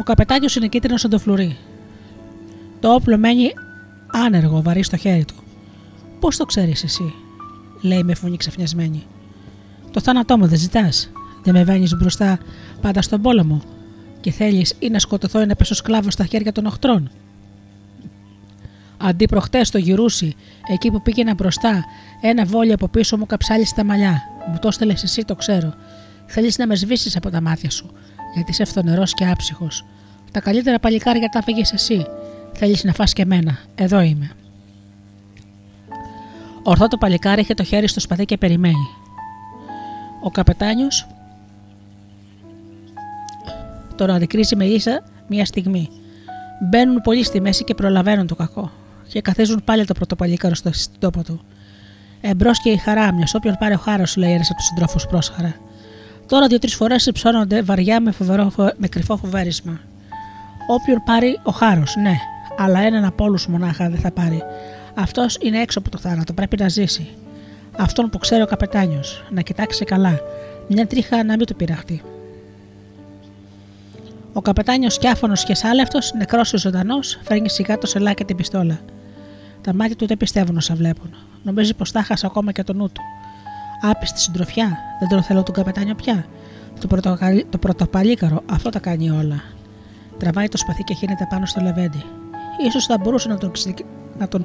Speaker 2: Ο καπετάνιος είναι κίτρινος σαν το φλουρί. Το όπλο μένει άνεργο, βαρύ στο χέρι του. Πώς το ξέρεις εσύ, λέει με φωνή ξαφνιασμένη. Το θάνατό μου δεν ζητάς. Δεν με βαίνεις μπροστά πάντα στον πόλεμο. Και θέλεις ή να σκοτωθώ ή να πέσω σκλάβος στα χέρια των οχτρών. Αντί προχτές το γυρούσι, εκεί που πήγαινα μπροστά, ένα βόλιο από πίσω μου καψάλισε τα μαλλιά. Μου το έστελες εσύ, το ξέρω. Θέλεις να με σβήσεις από τα μάτια σου, γιατί είσαι φθονερός και άψυχος. Τα καλύτερα παλικάρια τα φύγει εσύ. Θέλεις να φας και εμένα. Εδώ είμαι. Ορθό το παλικάρι είχε το χέρι στο σπαθί και περιμένει. Ο καπετάνιος τον αντικρίζει με ίσα μία στιγμή. Μπαίνουν πολύ στη μέση και προλαβαίνουν το κακό. Και καθίζουν πάλι το πρωτοπαλίκαρο στο τόπο του. Εμπρός και η χαράμια, όποιον πάρει ο χάρος, λέει ένας από τους συντρόφους πρόσχαρα. Τώρα δύο-τρεις φορές υψώνονται βαριά με, φοβερό, με κρυφό φοβέρισμα. Όποιον πάρει ο χάρος, ναι, αλλά έναν από όλους μονάχα δεν θα πάρει. Αυτός είναι έξω από το θάνατο, πρέπει να ζήσει. Αυτόν που ξέρει ο καπετάνιος, να κοιτάξει καλά, μια τρίχα να μην του πειραχτεί. Ο καπετάνιος σκιάφωνος και σάλευτος, νεκρός ή ζωντανός, φέρνει σιγά το σελάκι και την πιστόλα. Τα μάτια του δεν πιστεύουν όσα βλέπουν. Νομίζει πως τα χάσε ακόμα και το νου του. Άπιστη συντροφιά, δεν τον θέλω τον καπετάνιο πια. Το, πρωτοκαλ... το πρωτοπαλίκαρο, αυτό τα κάνει όλα. Τραβάει το σπαθί και χύνεται πάνω στο λεβέντι. Σω θα μπορούσε να τον, ξε... να τον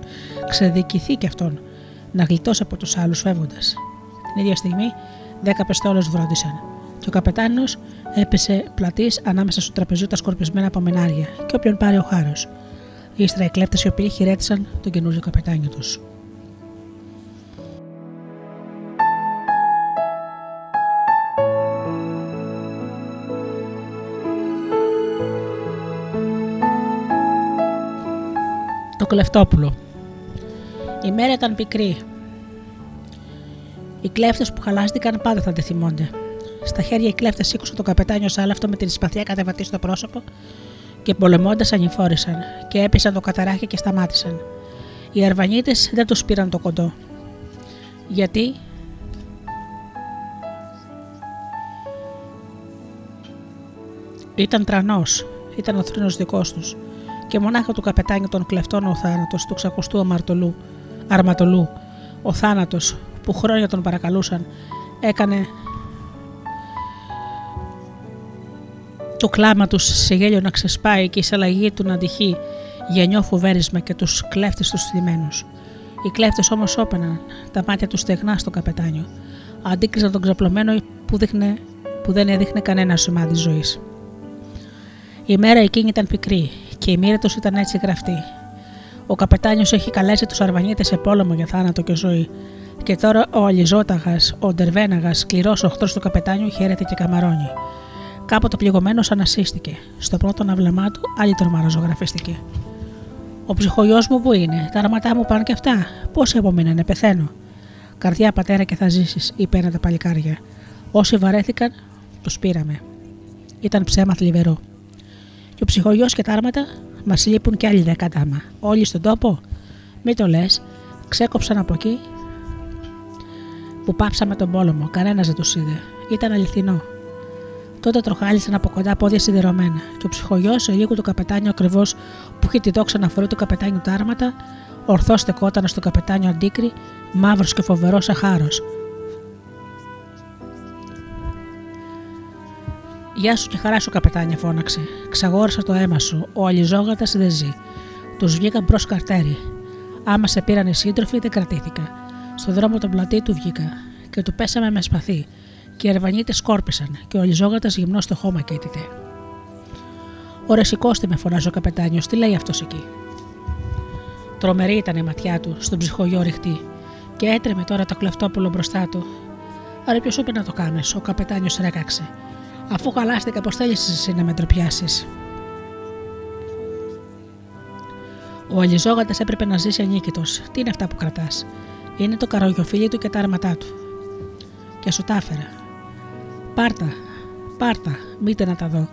Speaker 2: ξεδικηθεί κι αυτόν, να γλιτώσει από τους άλλους φεύγοντας. Την ίδια στιγμή, δέκα πεστόλε βρόντισαν και ο καπετάνιο έπεσε πλατής ανάμεσα στο τραπεζιού τα σκορπισμένα από μενάρια και όποιον πάρει ο χάρος. Ύστερα οι κλέπτε οι οποίοι χαιρέτησαν τον καινούριο καπετάνιο τους. Κλεφτόπουλο. Η μέρα ήταν πικρή. Οι κλέφτες που χαλάστηκαν πάντα θα τη θυμώνται. Στα χέρια οι κλέφτες σήκωσαν το καπετάνιο σάλαυτο με την σπαθιά κατεβατή στο πρόσωπο και πολεμώντας ανηφόρησαν και έπεσαν το καταράχι και σταμάτησαν. Οι Αρβανίτες δεν τους πήραν το κοντό. Γιατί; Ήταν τρανός, ήταν ο θρήνος δικός τους, και μονάχα του καπετάνιου των κλεφτών ο θάνατος του ξακουστού αμαρτωλού, αρματολού, ο θάνατος που χρόνια τον παρακαλούσαν, έκανε το κλάμα τους σε γέλιο να ξεσπάει και η σαλαγή του να τυχεί γενιό φοβέρισμα και τους κλέφτες τους θλιμμένου. Οι κλέφτες όμως όπαιναν τα μάτια τους στεγνά στο καπετάνιο. Αντίκριζαν τον ξαπλωμένο που, δείχνε, που δεν έδειχνε κανένα σημάδι ζωής. Η μέρα εκείνη ήταν πικρή και η μοίρα τους ήταν έτσι γραφτή. Ο καπετάνιος έχει καλέσει τους Αρβανίτες σε πόλεμο για θάνατο και ζωή. Και τώρα ο Αλιζόταγας, ο Ντερβέναγας, σκληρός οχθρός του καπετάνιου, χαίρεται και καμαρώνει. Κάποτε πληγωμένος ανασύστηκε. Στο πρώτο ναυλαμά του άλλη τρομάρα ζωγραφίστηκε. Ο ψυχογειό μου που είναι, τα αρώματά μου πάνε και αυτά. Πόσοι απομείνανε, πεθαίνω. Καρδιά πατέρα και θα ζήσεις, είπε ένα τα παλικάρια. Όσοι βαρέθηκαν, τους πήραμε. Ήταν ψέμα θλιβερό. Και ο ψυχογειό και τα άρματα μας λείπουν κι άλλοι δέκα δάμα. Όλοι στον τόπο, μην το λες, ξέκοψαν από εκεί που πάψαμε τον πόλεμο. Κανένας δεν τους είδε. Ήταν αληθινό. Τότε τροχάλισαν από κοντά πόδια σιδερωμένα, και ο ψυχογειό σε λίγο το καπετάνιο ακριβώς που είχε τη δόξα να φορεί το καπετάνιο τα άρματα, ορθώς στεκόταν στο καπετάνιο αντίκρι, μαύρος και φοβερός αχάρος. Γεια σου και χαρά σου, καπετάνια, φώναξε. Ξαγόρασα το αίμα σου. Ο αλυζόγατα δεν ζει. Τους βγήκαν προ καρτέρι.
Speaker 6: Άμα σε πήραν οι σύντροφοι, δεν κρατήθηκα. Στο δρόμο τον πλατή του βγήκα και του πέσαμε με σπαθί. Και οι Αρβανίτες σκόρπισαν και ο Αλιζόγατας γυμνός στο χώμα καίτητε. Ωραία, σηκώστε με, φωνάζει ο καπετάνιος, τι λέει αυτός εκεί; Τρομερή ήταν η ματιά του, στον ψυχογειό ρηχτή, και έτρεμε τώρα το κλεφτόπουλο μπροστά του. Άρα, ποιος είπε να το κάνεις, ο καπετάνιος ρέκαξε. Αφού χαλάστηκα, πώς θέλεις εσύ να με ντροπιάσεις; Ο Αλιζόγατας έπρεπε να ζήσει ανίκητος. Τι είναι αυτά που κρατάς; Είναι το καρογιοφίλι του και τα άρματά του. Και σου τα έφερα. Πάρτα, πάρτα, μήτε να τα δω.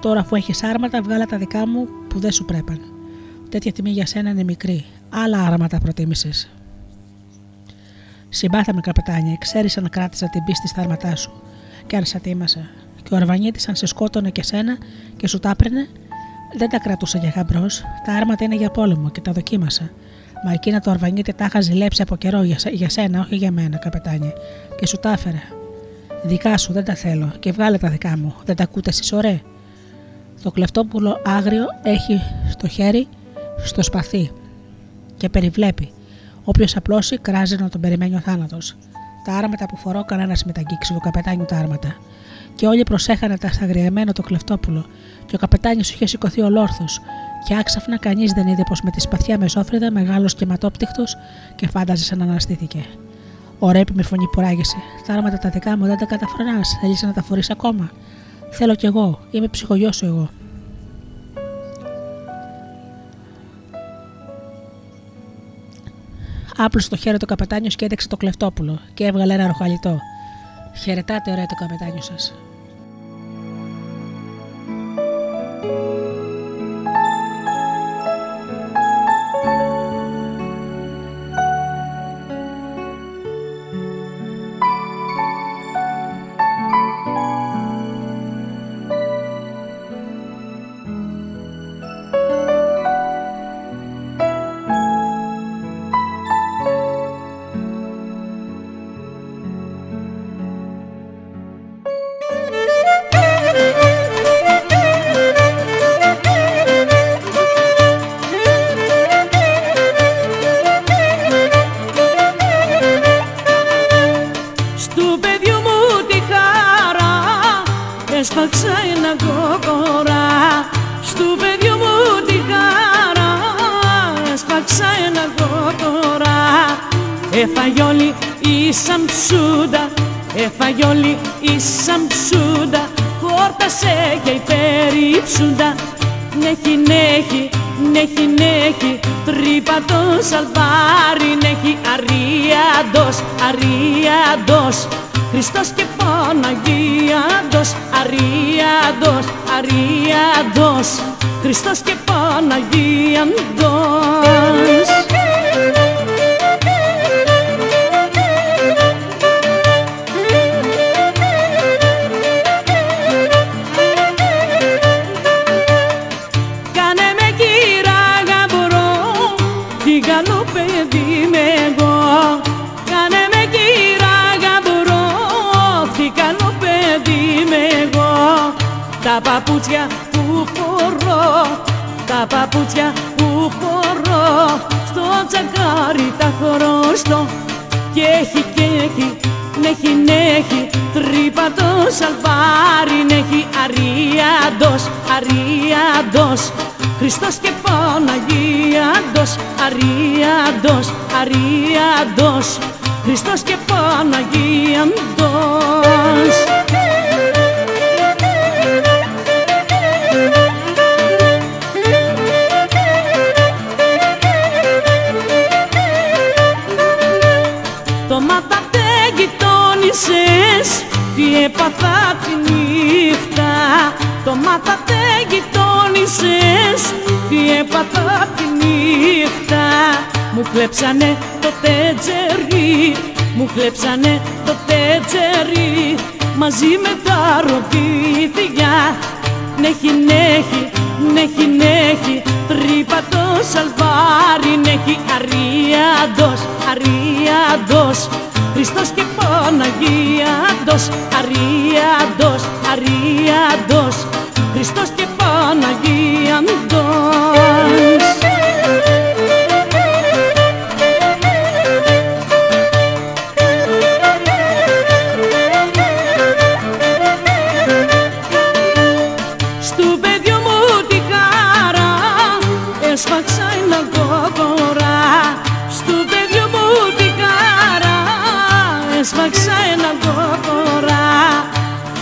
Speaker 6: Τώρα που έχεις άρματα, βγάλα τα δικά μου που δεν σου πρέπαν. Τέτοια τιμή για σένα είναι μικρή. Άλλα άρματα προτίμησες. Συμπάθαμε, καπετάνια, ξέρεις αν κράτησα την πίστη στα άρματά σου. Και αν σατήμασα. Και ο Αρβανίτη, αν σε σκότωνε και σένα και σου τα έπαιρνε, δεν τα κρατούσα για γαμπρός. Τα άρματα είναι για πόλεμο και τα δοκίμασα. Μα εκείνα το Αρβανίτη τα είχα ζηλέψει από καιρό για, για σένα, όχι για μένα, καπετάνια. Και σου τα έφερα. Δικά σου δεν τα θέλω και βγάλε τα δικά μου. Δεν τα ακούτε εσείς, ωραία; Το κλεφτόπουλο άγριο έχει στο χέρι στο σπαθί και περιβλέπει. Όποιος απλώσει, κράζει να τον περιμένει ο θάνατος. Τα άρματα που φορώ, κανένας με τα αγγίξει του καπετάνιου τα άρματα. Και όλοι προσέχανε τα σαγριεμένο το κλεφτόπουλο, και ο καπετάνιος είχε σηκωθεί ολόρθος, και άξαφνα κανείς δεν είδε πως με τη σπαθιά μεσόφρυδα, μεγάλος και ματόπτυχτος, και φάνταζε σαν αναστήθηκε. Ωραία με φωνή που ράγεσαι. Τα άρματα τα δικά μου δεν τα καταφρονάς. Θέλεις να τα φορείς ακόμα; Θέλω κι εγώ. Είμαι ψυχογειό σου εγώ. Άπλωσε το χέρι του καπετάνιο και έδεξε το κλεφτόπουλο και έβγαλε ένα ροχαλιτό. Χαιρετάτε, ωραία το καπετάνιο σας.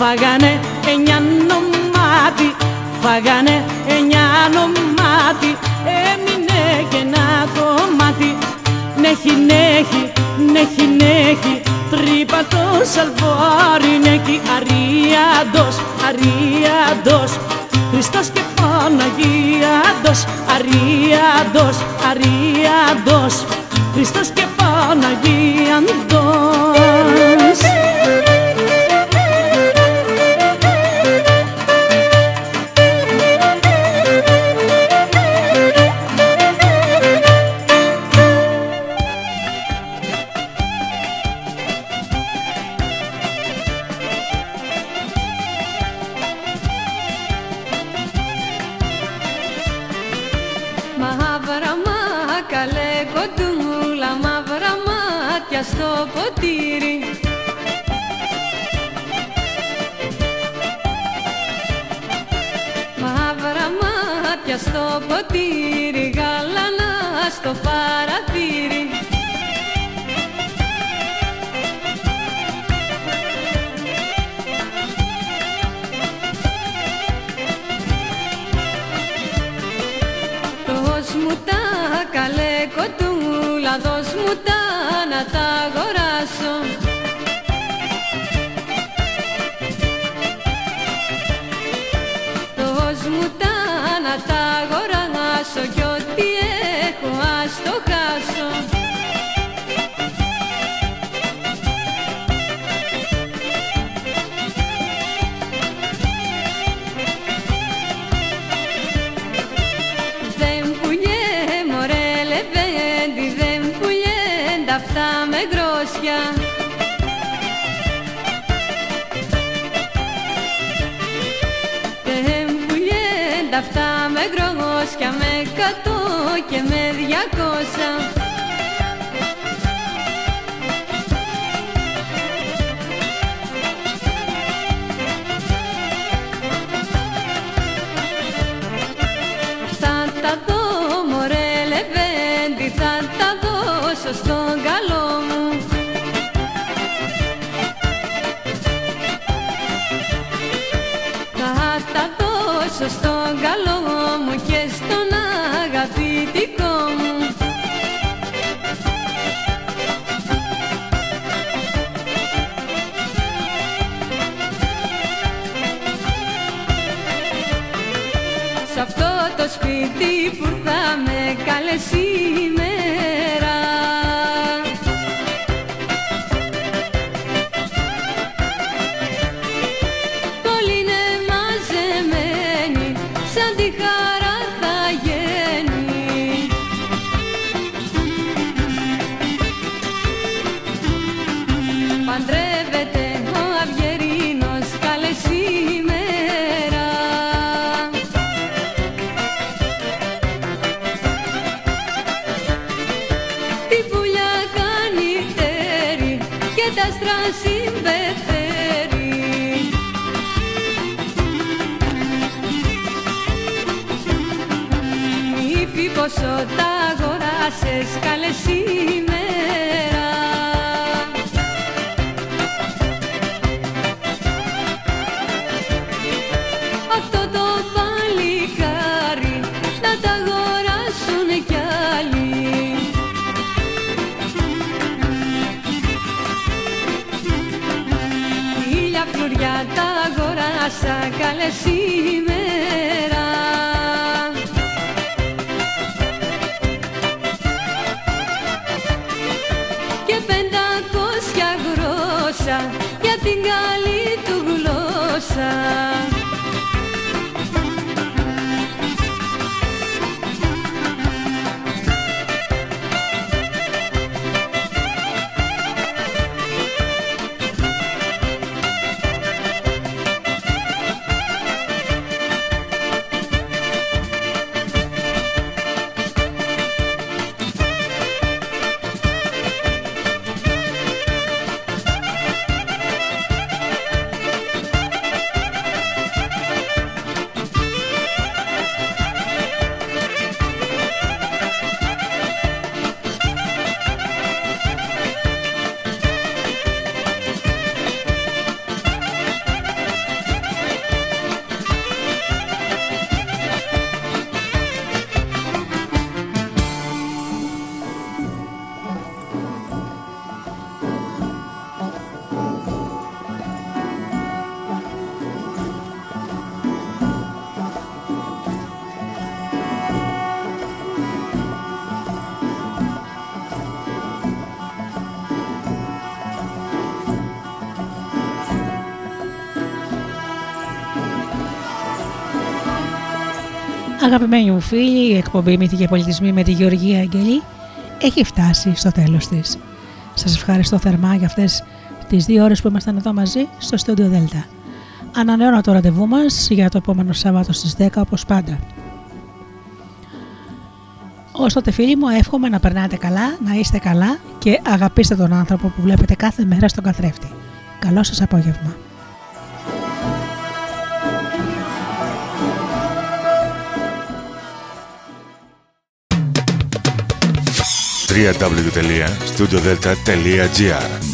Speaker 6: φάγανε εννιά νομάτι, φάγανε εννιά νομάτι, έμεινε και ένα κομμάτι. Νέχι, νέχι, νέχι, νέχι, τρύπα το σαλβόρι νέχι, αρίαντος, αρίαντος, Χριστός και Παναγίαντος, αρίαντος, αρίαντος, Χριστός και Παναγίαντος.
Speaker 7: και με 100 και με διακόσα Θα τα δω μωρέ λεβέντη, θα τα δω σωστό σαν τη σε καλεσί
Speaker 2: Αγαπημένοι μου φίλοι, η εκπομπή Μύθοι Πολιτισμοί με τη Γεωργία Αγγελή έχει φτάσει στο τέλος της. Σας ευχαριστώ θερμά για αυτές τις δύο ώρες που ήμασταν εδώ μαζί στο Studio Delta. Ανανεώνω το ραντεβού μας για το επόμενο Σάββατο στις 10 όπως πάντα. Ω τότε φίλοι μου εύχομαι να περνάτε καλά, να είστε καλά και αγαπήστε τον άνθρωπο που βλέπετε κάθε μέρα στον καθρέφτη. Καλό σας απόγευμα.
Speaker 8: www.studiodelta.gr